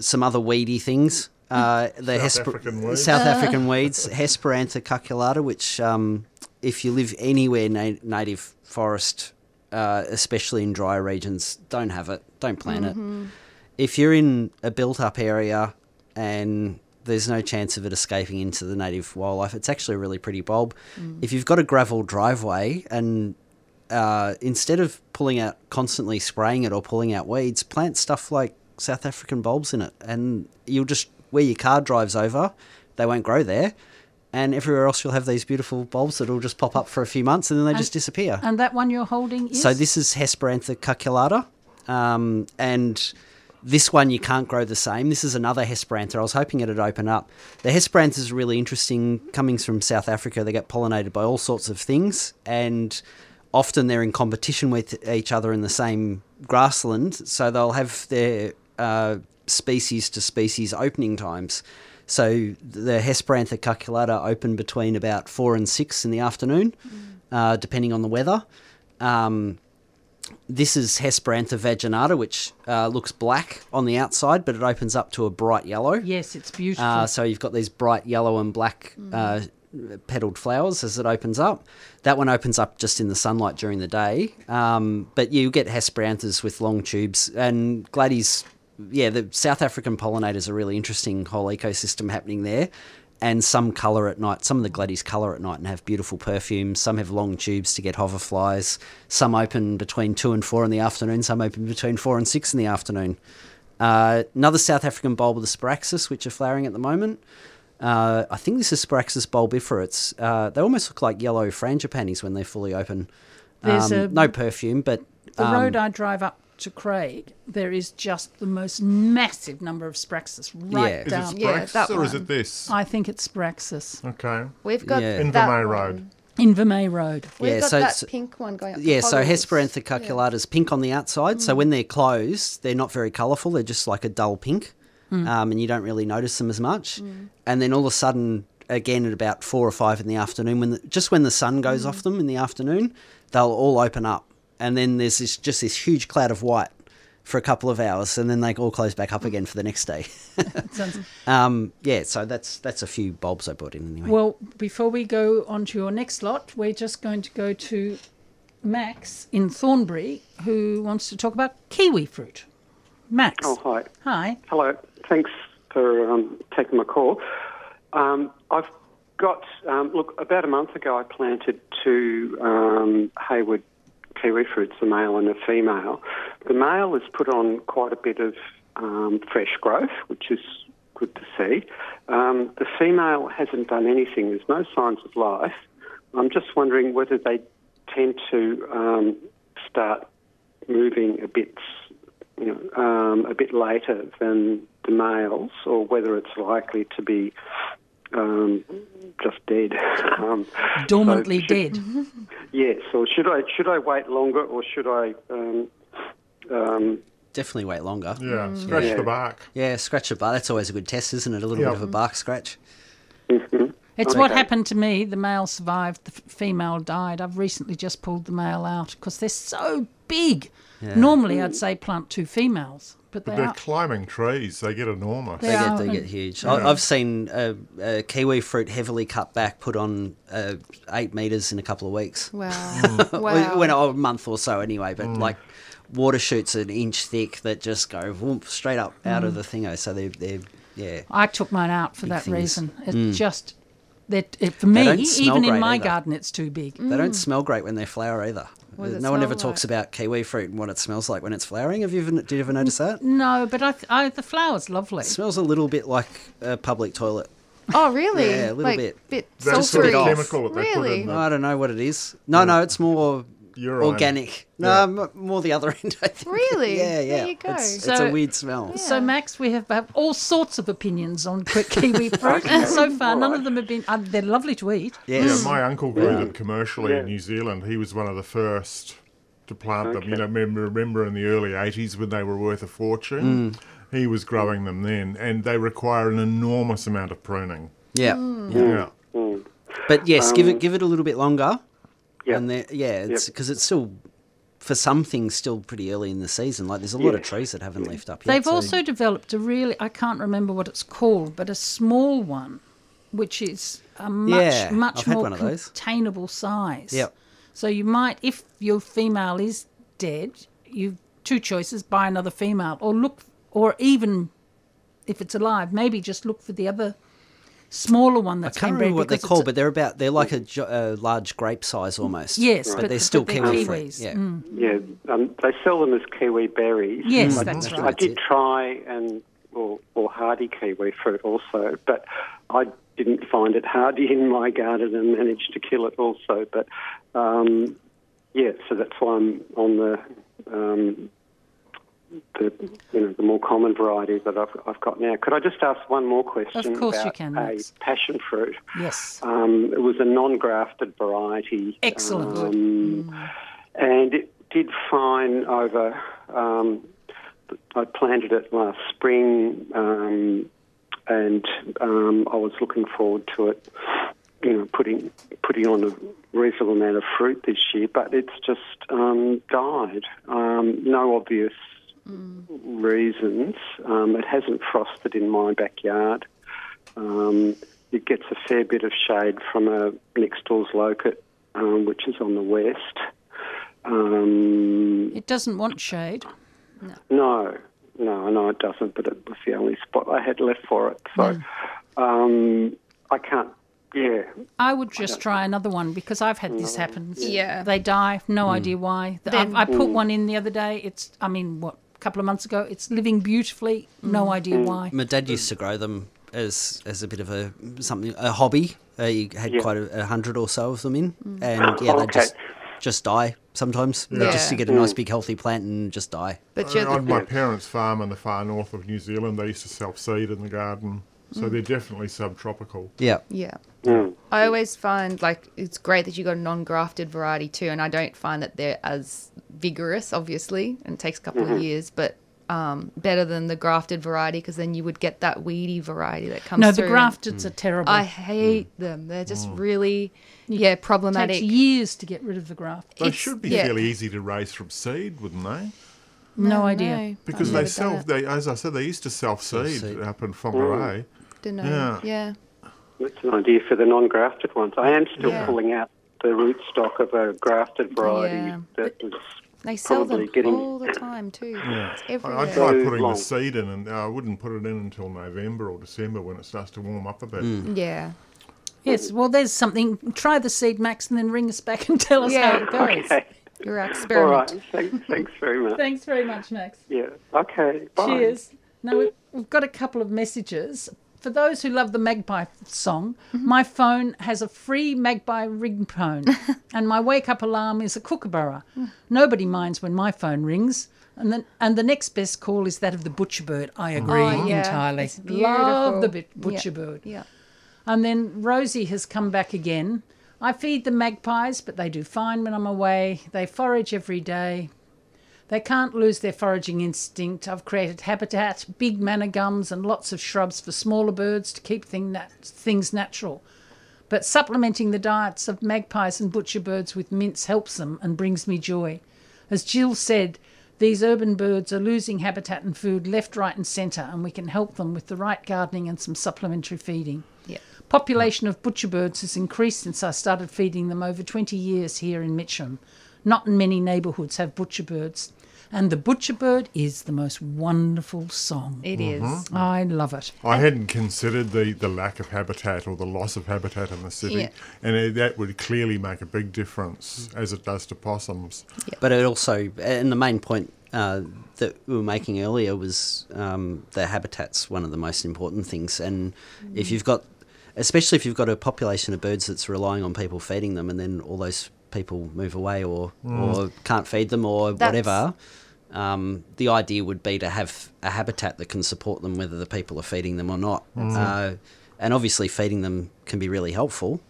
some other weedy things. Uh, the South African weeds. South African weeds, Hesperantha cucullata, which um, if you live anywhere na- native forest, uh, especially in dry regions, don't have it. Don't plant it. if you're in a built-up area and there's no chance of it escaping into the native wildlife, it's actually a really pretty bulb. If you've got a gravel driveway and uh, instead of pulling out constantly spraying it or pulling out weeds, plant stuff like South African bulbs in it, and you'll just where your car drives over, they won't grow there, and everywhere else you'll have these beautiful bulbs that'll just pop up for a few months and then they just disappear. And that one you're holding is? So this is Hesperantha cucullata, um, and this one you can't grow the same. This is another Hesperantha. I was hoping it'd open up. The Hesperantha is really interesting. Coming from South Africa, they get pollinated by all sorts of things, and often they're in competition with each other in the same grassland. So they'll have their uh, species to species opening times. So the Hesperantha cucullata open between about four and six in the afternoon, uh, depending on the weather. Um, this is Hesperantha vaginata, which uh, looks black on the outside, but it opens up to a bright yellow. Yes, it's beautiful. Uh, so you've got these bright yellow and black uh, petaled flowers as it opens up. That one opens up just in the sunlight during the day. Um, but you get Hesperanthas with long tubes and glads. Yeah, the South African pollinators are really interesting whole ecosystem happening there. And some colour at night. Some of the glads colour at night and have beautiful perfumes. Some have long tubes to get hoverflies. Some open between two and four in the afternoon. Some open between four and six in the afternoon. Uh, another South African bulb of the Sparaxis, which are flowering at the moment. Uh, I think this is Sparaxis bulbifera. It's, uh, they almost look like yellow frangipanis when they're fully open. There's Um, a- no perfume, but the um, road I drive up to Craig, there is just the most massive number of Sparaxis right Yeah. Is down. it Yeah, Sprax that or is it this? I think it's Sparaxis Okay. We've got Yeah. In that Road. in Vermeer Road. We've Yeah, got so that it's- pink one going up. Yeah, to so Hoddles. Hesperantha cucullata's pink on the outside. So mm. when they're closed, they're not very colourful. They're just like a dull pink, mm. um, and you don't really notice them as much. Mm. And then all of a sudden, again at about four or five in the afternoon, when the, just when the sun goes off them in the afternoon, they'll all open up, and then there's this just this huge cloud of white for a couple of hours, and then they all close back up again for the next day. Sounds- um, yeah, so that's that's a few bulbs I brought in anyway. Well, before we go on to your next lot, we're just going to go to Max in Thornbury, who wants to talk about kiwi fruit. Max. Oh, hi. Hi. Hello. Thanks for um, taking my call. Um, I've got, um, look, about a month ago I planted two um, Hayward kiwi fruits, a male and a female. The male has put on quite a bit of um, fresh growth, which is good to see. Um, the female hasn't done anything. There's no signs of life. I'm just wondering whether they tend to um, start moving a bit, you know, um, a bit later than the males, or whether it's likely to be um, just dead. Um, Dormantly so dead. should- Yes. Or should I should I wait longer, or should I? Um, um, Definitely wait longer. Yeah. Scratch Yeah. the bark. Yeah, scratch the bark. That's always a good test, isn't it? A little Yeah. bit of a bark scratch. It's what happened to me. The male survived, the female died. I've recently just pulled the male out because they're so big. Normally, I'd say plant two females, but But they they're are. climbing trees. They get enormous. They Yeah. get they get huge. I, I've seen uh, uh, kiwi fruit heavily cut back, put on uh, eight meters in a couple of weeks. Wow. Wow. when a month or so anyway. But like water shoots an inch thick that just go whoomp, straight up out of the thingo. So they're they're yeah. I took mine out for that things. reason. It just that for me, even in my either. garden, it's too big. They don't smell great when they flower either. What no one smell ever talks about kiwi fruit and what it smells like when it's flowering. Have you ever, did you ever notice that? No, but I, I the flower's lovely. smells a little bit like a public toilet. Oh, really? Yeah, a little like, bit. bit That's a bit chemical that they put Really? in the I don't know what it is. No, no, it's more urine. organic. No, Yeah. m- more the other end. I think. Really? Yeah, yeah. There you go. It's, it's a weird smell. So, Max, we have, have all sorts of opinions on quick kiwi fruit, and so far, none of them have been. Uh, they're lovely to eat. Yes. Yeah, my uncle grew them commercially Yeah. in New Zealand. He was one of the first to plant them. You know, remember, remember in the early 80s when they were worth a fortune? Mm. He was growing them then, and they require an enormous amount of pruning. Yeah. Yeah. But yes, give it give it a little bit longer. Yeah. And there, yeah, it's Yep. because it's still for some things still pretty early in the season. Like there's a lot of trees that haven't leafed up yet. They've so- also developed a really, I can't remember what it's called, but a small one, which is a much, Yeah, much I've more one of those. containable size. Yep. So you might, if your female is dead, you've two choices: buy another female, or look, or even if it's alive, maybe just look for the other smaller one I can't been remember what they're called, a- but they're about they're like a, a large grape size almost. Yes, but, but- they're still but they're kiwi free. kiwis. Yeah. Mm. Yeah, um, they sell them as kiwi berries. Yes, I, that's I right. did try and or, or hardy kiwi fruit also, but I didn't find it hardy in my garden and managed to kill it also. But um, yeah, so that's why I'm on the um, the you know the more common varieties that I've, I've got now. Could I just ask one more question? Of course you about can, A passion fruit. Yes. Um, it was a non-grafted variety. Excellent. Um, And it did fine over. Um, I planted it last spring, um, and um, I was looking forward to it. You know, putting putting on a reasonable amount of fruit this year, but it's just um, died. Um, no obvious reasons. Um, it hasn't frosted in my backyard. Um, it gets a fair bit of shade from a next door's locust, um, which is on the west. Um, It doesn't want shade. no, no, no, I know it doesn't. But it was the only spot I had left for it. So um, I can't. Yeah, I would just try another one because I've had this happen. Yeah. They die, no idea why. I, Then- I put one in the other day. It's, I mean, what, a couple of months ago? It's living beautifully, no idea why. My dad used to grow them as as a bit of a something a hobby. Uh, he had Yeah. quite a, a hundred or so of them in, and yeah, they just just die sometimes. Yeah. Just to get a nice big healthy plant and just die. But Uh, on the, my parents' farm in the far north of New Zealand, they used to self seed in the garden, Mm. so they're definitely subtropical. Yeah. yeah. Mm. I always find like it's great that you got a non-grafted variety too, and I don't find that they're as vigorous, obviously, and it takes a couple Mm-hmm. of years, but um, better than the grafted variety because then you would get that weedy variety that comes No, through. the grafteds are terrible. I hate them. They're just really, yeah, problematic. it problematic. takes years to get rid of the graft. They It's- should be yeah. fairly easy to raise from seed, wouldn't they? No, idea. No, Because they never done self, they as I said, they used to self seed up in Whangarei. Don't know. Yeah. Yeah. that's an idea for the non-grafted ones. I am still Yeah. pulling out the rootstock of a grafted variety Yeah. that was They sell Probably them getting- all the time too. It's I, everywhere. I tried Too putting long. the seed in, and uh, I wouldn't put it in until November or December when it starts to warm up a bit. yeah. Yes, well, there's something. Try the seed, Max, and then ring us back and tell us Yeah. how it goes. okay. Your All experiment. right. Thanks, thanks very much. Thanks very much, Max. Yeah. Okay. Bye. Cheers. Now we- we've got a couple of messages. For those who love the Magpie song, mm-hmm. my phone has a free Magpie ringtone, and my wake up alarm is a kookaburra. Hmm. Nobody minds when my phone rings. And then, and the next best call is that of the butcher bird. I oh, agree Oh, yeah. entirely. It's Love the beautiful. butcher Yeah. bird. Yeah. And then Rosie has come back again. I feed the magpies, but they do fine when I'm away. They forage every day. They can't lose their foraging instinct. I've created habitat, big manna gums, and lots of shrubs for smaller birds to keep thing nat- things natural. But supplementing the diets of magpies and butcher birds with mince helps them and brings me joy. As Jill said, these urban birds are losing habitat and food left, right, and centre, and we can help them with the right gardening and some supplementary feeding. Yeah. Population of butcher birds has increased since I started feeding them over 20 years here in Mitcham. Not many neighbourhoods have butcher birds. And the butcher bird is the most wonderful song. It is. I love it. I hadn't considered the, the lack of habitat or the loss of habitat in the city, Yeah. and it, that would clearly make a big difference as it does to possums. But it also, and the main point uh, that we were making earlier was um, the habitat's one of the most important things. And if you've got, especially if you've got a population of birds that's relying on people feeding them, and then all those people move away or or can't feed them or That's- whatever. Um, the idea would be to have a habitat that can support them, whether the people are feeding them or not. Uh, and obviously, feeding them can be really helpful,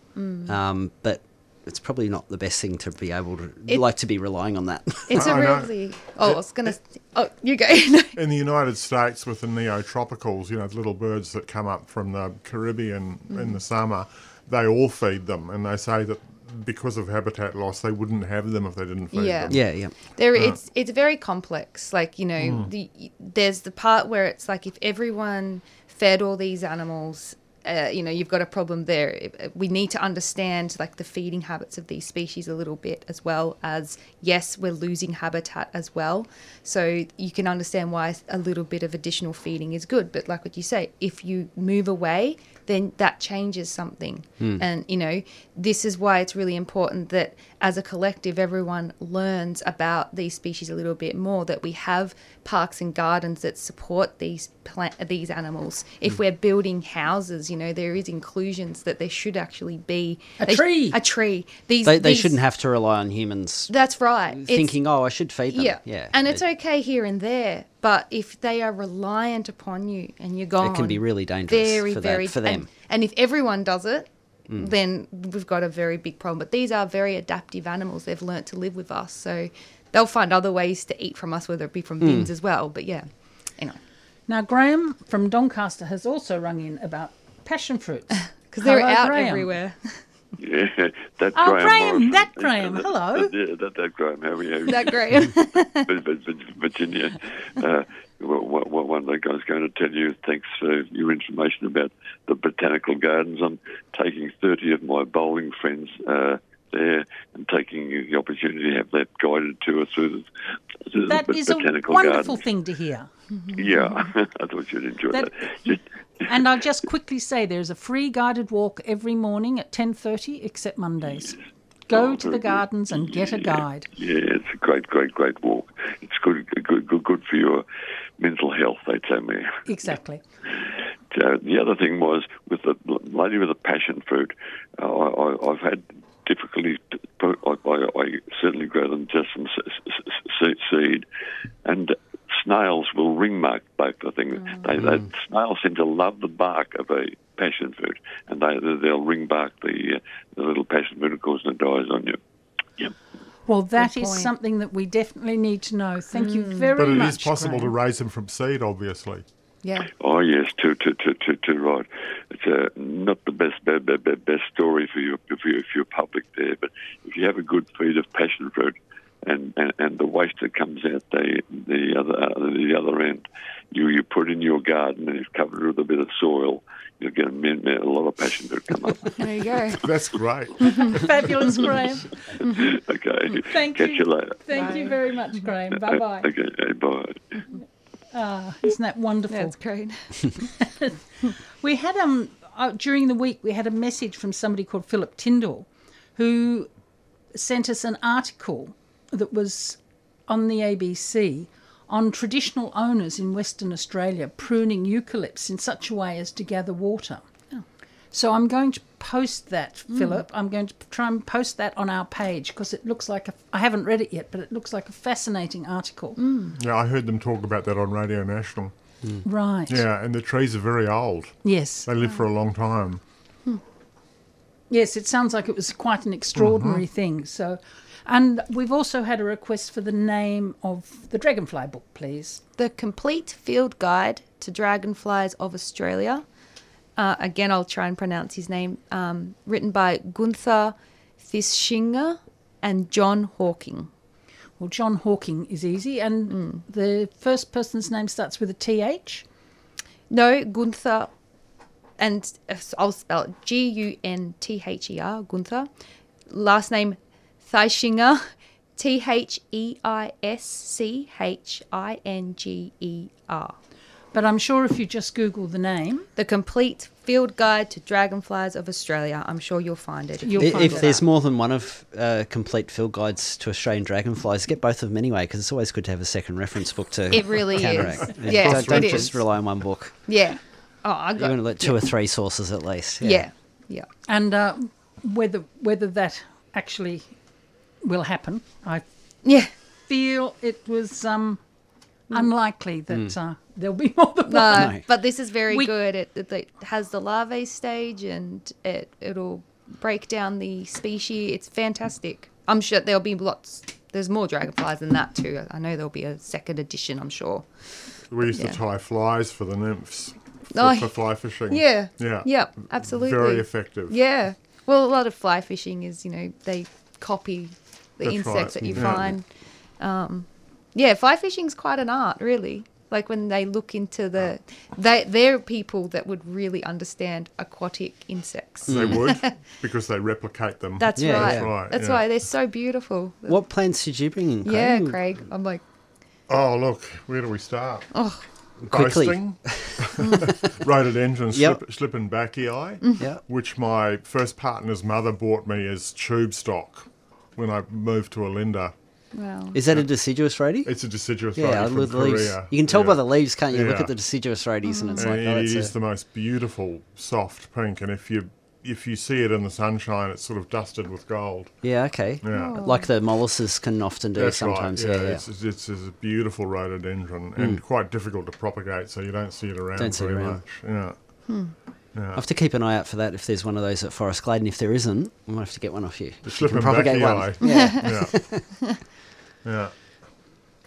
um, but it's probably not the best thing to be able to It- like to be relying on that. It's a I know. really. Oh, I was gonna. Oh, you go. In the United States, with the neotropicals, you know, the little birds that come up from the Caribbean in the summer, they all feed them, and they say that because of habitat loss, they wouldn't have them if they didn't feed Yeah. them. yeah, yeah. there it's it's very complex like you know Mm. the there's the part where it's like if everyone fed all these animals uh, you know you've got a problem there. Uh, We need to understand like the feeding habits of these species a little bit, as well as yes, we're losing habitat as well. So you can understand why a little bit of additional feeding is good. But like what you say, if you move away, then that changes something. Hmm. And you know this is why it's really important that as a collective, everyone learns about these species a little bit more. That we have parks and gardens that support these plant these animals. If hmm. we're building houses, you know there is inclusions that there should actually be A they- tree. A tree. These They, they these- shouldn't have to rely on humans That's right. It's- thinking, oh, I should feed them. yeah. yeah. And it's okay here and there, but if they are reliant upon you and you're gone, It can be really dangerous very, for that- very for and- them. Mm. And, if everyone does it, then we've got a very big problem. But these are very adaptive animals. They've learnt to live with us, so they'll find other ways to eat from us, whether it be from Mm. bins as well. But yeah, anyway, Now, Graham from Doncaster has also rung in about passion fruits. because they're Hello, out Graham. everywhere. Yeah, that Oh, Graham. Graham, that Graham, that- hello. that- yeah, that, that Graham. How are you? that great. But- but- but Virginia. Uh, well, well, one day I was going to tell you, thanks for your information about the botanical gardens. I'm taking 30 of my bowling friends uh, there and taking the opportunity to have that guided tour through the, through That the is a botanical wonderful gardens. thing to hear. Yeah, I thought you'd enjoy That- that. And I'll just quickly say there's a free guided walk every morning at 10.30, except Mondays. Go Oh, to the gardens and get a guide. Yeah, it's a great, great, great walk. It's good, good, good, good for your mental health. They tell me. Exactly. Uh, the other thing was with the lady with the passion fruit. Uh, I, I, I've had difficulty. To, I, I, I certainly grow them just from s- s- s- seed, and snails will ring mark both the things. Mm. They, they, mm. snails seem to love the bark of a passion fruit, and they they'll ring bark the uh, the little passion fruit, of course, and it dies on you. Yep. Well, that is point. something that we definitely need to know. Thank you mm. very much. But it much. is possible Graham. to raise them from seed, obviously. Yeah. Oh yes, too, too, too, too, too right. It's uh, not the best, be, be, be, best story for your for your, for your public there, but if you have a good feed of passion fruit, and, and, and the waste that comes out the the other uh, the other end, you you put in your garden and you cover it with a bit of soil, you'll get a, min- a lot of passion fruit come up. There you go. That's great. Fabulous, Graham. okay, Thank catch you. you later. Thank you very much, Graham. Bye bye. Okay, okay, bye. Ah, isn't that wonderful? That's great. We had um uh, during the week we had a message from somebody called Philip Tyndall, who sent us an article that was on the ABC on traditional owners in Western Australia pruning eucalypts in such a way as to gather water. So I'm going to post that, hmm. Philip. I'm going to try and post that on our page because it looks like a, I haven't read it yet, but it looks like a fascinating article. Hmm. Yeah, I heard them talk about that on Radio National. Hmm. Right. Yeah, and the trees are very old. Yes. They live for a long time. Yes, it sounds like it was quite an extraordinary mm-hmm. thing. So, and we've also had a request for the name of the Dragonfly book, please. The Complete Field Guide to Dragonflies of Australia. Uh, again, I'll try and pronounce his name. Um, written by Gunther Fischinger and John Hawking. Well, John Hawking is easy, and the first person's name starts with a TH. No, Gunther, and uh, I'll spell it G U N T H E R, Gunther. Last name Theischinger, T H E I S C H I N G E R. But I'm sure if you just Google the name, The Complete Field Guide to Dragonflies of Australia. I'm sure you'll find it. You'll I- find if it there's out. more than one of uh, complete field guides to Australian dragonflies, get both of them anyway, because it's always good to have a second reference book to It really counteract. is. Yeah, Yes, don't, don't just is. rely on one book. Yeah. Oh, I You're got going to let two or three sources at least. Yeah. Yeah. and uh, whether whether that actually will happen, I Yeah. feel it was um, unlikely that uh, there'll be more than one. No, No. but this is very We- good. It, it, it has the larvae stage and it, it'll break down the species. It's fantastic. I'm sure there'll be lots. There's more dragonflies than that too. I know there'll be a second edition. I'm sure. We used Yeah. to tie flies for the nymphs for, Oh, for fly fishing. Yeah. Yeah. Yep. Absolutely. Very effective. Yeah. Well, a lot of fly fishing is, you know, they copy the That's insects right. that you Yeah. find. Um, yeah, fly fishing's quite an art, really. Like when they look into the, they they're people that would really understand aquatic insects. They would because they replicate them. That's Yeah, right. yeah. right. That's yeah. why they're so beautiful. What plants did you bring in? Craig? Yeah, Craig. I'm like, Oh, look, where do we start? oh, Quickly. Boasting. Rhododendron Yep. slip, schlippenbachii, mm-hmm. Yeah. which my first partner's mother bought me as tube stock when I moved to Olinda. Wow. Is that a deciduous rhodie? It's a deciduous Yeah, rhodie from with the leaves. Korea. You can tell Yeah. by the leaves, can't you? Look at the deciduous rhodies, and it's And like, oh, it oh, is it's a, the most beautiful soft pink, and if you if you see it in the sunshine, it's sort of dusted with gold. yeah, okay. Yeah. Oh. Like the molluses can often do That's sometimes. right. Yeah, yeah. It's, it's, it's a beautiful rhododendron and mm. quite difficult to propagate, so you don't see it around Don't see it very around. much. Yeah. Hmm. I have to keep an eye out for that if there's one of those at Forest Glade, and if there isn't, we might have to get one off you. The If you can slipping propagate one. bacchii. Yeah. Yeah. yeah.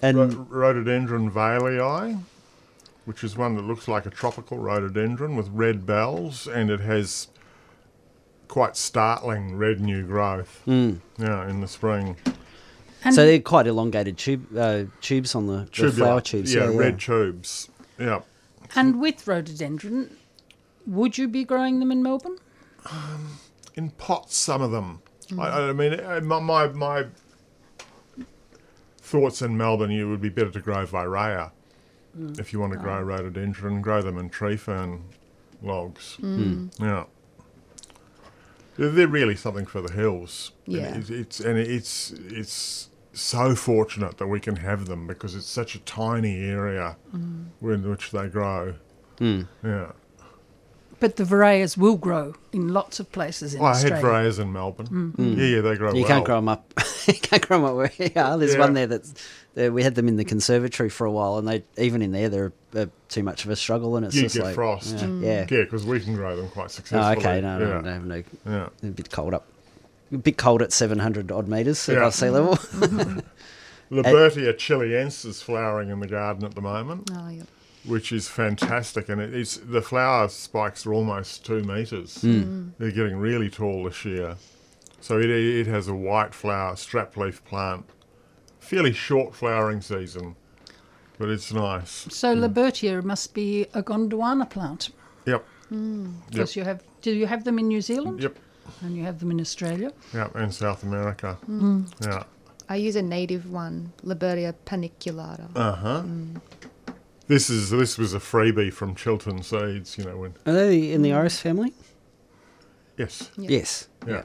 And Rho- rhododendron valii, which is one that looks like a tropical rhododendron with red bells, and it has quite startling red new growth. Mm. Yeah, in the spring. And so they're quite elongated tube uh, tubes on the, the Tubular. flower tubes. Yeah, red tubes. Yeah. and with rhododendron, would you be growing them in Melbourne? in pots, some of them. I, I mean, uh, my, my my thoughts in Melbourne, you would be better to grow Vireya mm. if you want to grow oh. rhododendron. Grow them in tree fern logs. Mm. Mm. Yeah, they're, they're really something for the hills. And Yeah. it's, it's and it's it's so fortunate that we can have them because it's such a tiny area in which they grow. Yeah. But the varieties will grow in lots of places in Well, I had Australia. Vireyas in Melbourne. Yeah, yeah, they grow well. You well. can't grow them up. you can't grow them up where you are. There's Yeah. one there that's there, we had them in the conservatory for a while, and they even in there they're uh, too much of a struggle, and it's You just get like frost. Yeah, Mm. yeah. Yeah, because we can grow them quite Oh, successfully. okay, no, no, yeah. no, no, Yeah. a bit cold up, a bit cold at 700 odd meters Yeah. above sea level. Libertia chilensis is flowering in the garden at the moment, Oh, yeah. Which is fantastic. And it, it's the flower spikes are almost two meters. Hmm. Mm. They're getting really tall this year. So it, it has a white flower, strap leaf plant. Fairly short flowering season, but it's nice. So hmm. Libertia must be a Gondwana plant Yep. Hmm. because you have. Do you have them in New Zealand? Yep. And you have them in Australia. Yep. And South America. Hmm. Yeah. I use a native one, Libertia paniculata. Uh huh. This is this was a freebie from Chiltern Seeds. You know when. Are they in the iris family? Yes. Yes. Yeah.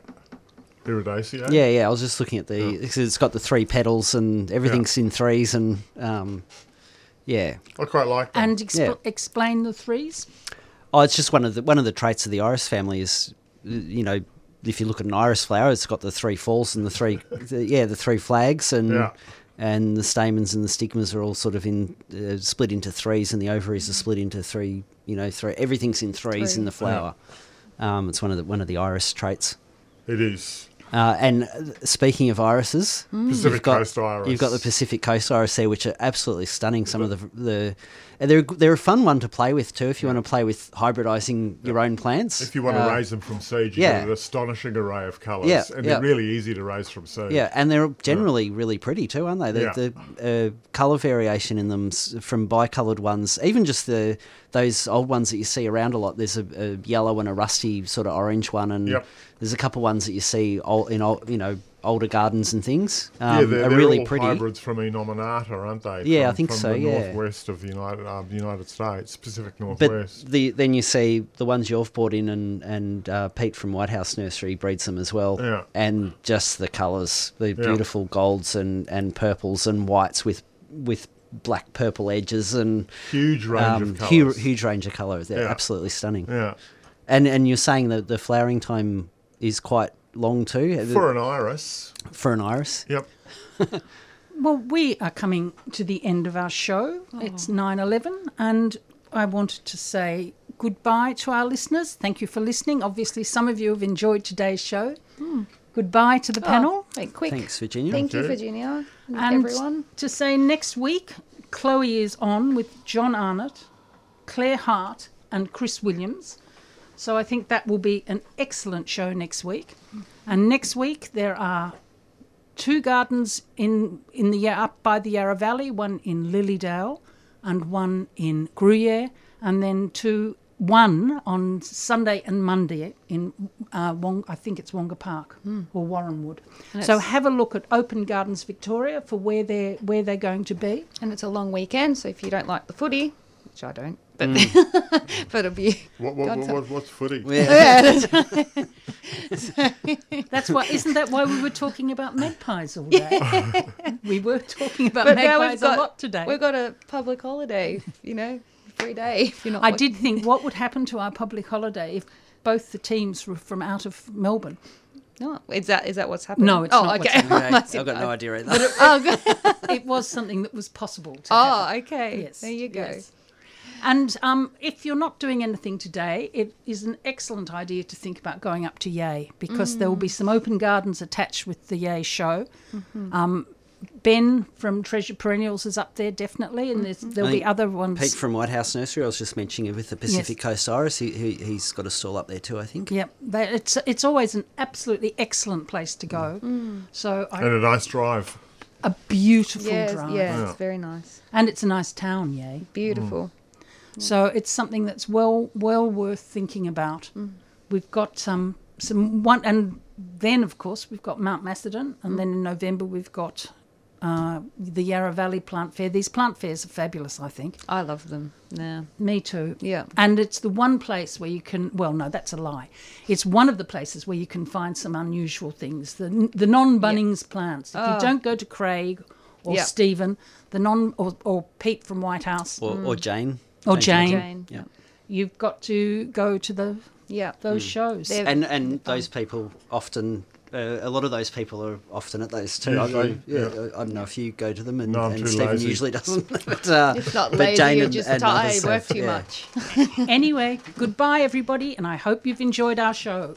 Iridaceae. Yeah, yeah. I was just looking at the. because It's got the three petals and everything's in threes, and um, yeah. I quite like them. And expl- Yeah. explain the threes. Oh, it's just one of the one of the traits of the iris family is, you know, if you look at an iris flower, it's got the three falls and the three, the, yeah, the three flags, and Yeah. And the stamens and the stigmas are all sort of in uh, split into threes, and the ovaries are split into three. You know, three. Everything's in threes in the flower. Um, it's one of the one of the iris traits. It is. Uh, and uh, speaking of irises, Pacific you've got, Coast iris. You've got the Pacific Coast iris there, which are absolutely stunning. Some of the the and they're they're a fun one to play with too. If you want to play with hybridizing your own plants, If you want to Uh, raise them from seed, you yeah. get an astonishing array of colours. Yeah, and yeah. they're really easy to raise from seed. Yeah, and they're generally really pretty too, aren't they? The, Yeah. the uh, color variation in them, s- from bicolored ones, even just the those old ones that you see around a lot. There's a, a yellow and a rusty sort of orange one, and Yep. There's a couple ones that you see in you know older gardens and things. Um, yeah, they're, they're really all pretty. hybrids from innominata, aren't they? Yeah, I think from so, The yeah. northwest of the United uh, United States, Pacific But Northwest. the, then you see the ones you've brought in, and and uh, Pete from White House Nursery breeds them as well. Yeah. And just the colours, the beautiful golds and, and purples and whites with with black purple edges and Huge range um, of colours. huge range of colours. They're Yeah. absolutely stunning. yeah, And and you're saying that the flowering time is quite long too for an iris. for an iris. Yep. Well, we are coming to the end of our show. Oh. It's 9 11, and I wanted to say goodbye to our listeners. Thank you for listening. Obviously, some of you have enjoyed today's show. Hmm. Goodbye to the oh, panel. Hey, quick. Thanks, Virginia. Thank you, you. Virginia, and, And everyone. to say next week, Chloe is on with John Arnott, Claire Hart, and Chris Williams. So I think that will be an excellent show next week. And next week there are two gardens in in the up by the Yarra Valley, one in Lilydale, and one in Gruyere, and then two one on Sunday and Monday in uh, Wong, I think it's Wonga Park or Warranwood. And So have a look at Open Gardens Victoria for where they're where they're going to be. And it's a long weekend, so if you don't like the footy, which I don't, but Mm. but it'll be What, what, God, what, so- what, what's footy? That's why isn't that why we were talking about magpies all day? we were talking about But magpies got a lot today. We've got a public holiday, you know, free day. If you're not I watching. did think what would happen to our public holiday if both the teams were from out of Melbourne. No, is that is that what's happening? No, it's oh, not what's okay. happening. Okay, I've got no idea either. Oh, good. It was something that was possible to oh, happen. okay. Yes, there you go. yes. And um, if you're not doing anything today, it is an excellent idea to think about going up to Yea because there will be some open gardens attached with the Yea show. Mm-hmm. Um, ben from Treasure Perennials is up there definitely, and there's, there'll I be mm-hmm. other ones. Pete from White House Nursery, I was just mentioning it with the Pacific Coast Iris, he, he, he's got a stall up there too, I think. Yep, they, it's it's always an absolutely excellent place to go. Mm. Mm. So I, And a nice drive. a beautiful Yes, drive, yeah, Yeah. it's very nice. and it's a nice town, Yea. Beautiful. Mm. Mm. So it's something that's well well worth thinking about. Mm. We've got some some one, and then of course we've got Mount Macedon, and mm. then in November we've got uh, the Yarra Valley Plant Fair. These plant fairs are fabulous, I think. I love them. Yeah. Me too. Yeah. And it's the one place where you can, well, no, that's a lie. It's one of the places where you can find some unusual things. The, the non Bunnings plants. If Oh. you ah. don't go to Craig or Yeah. Stephen, the non, or, or Pete from White House, Or, or Jane. Or Jane, Jane. Yeah. you've got to go to the Yeah. those shows. They're- And and those people often, uh, a lot of those people are often at those too. I, I, Usually, yeah, yeah. I don't know if you go to them, and, No, I'm and too Stephen lazy. usually doesn't. but, uh, It's not but lazy, Jane you're and- just and tired, work too yeah. much. anyway, goodbye everybody, and I hope you've enjoyed our show.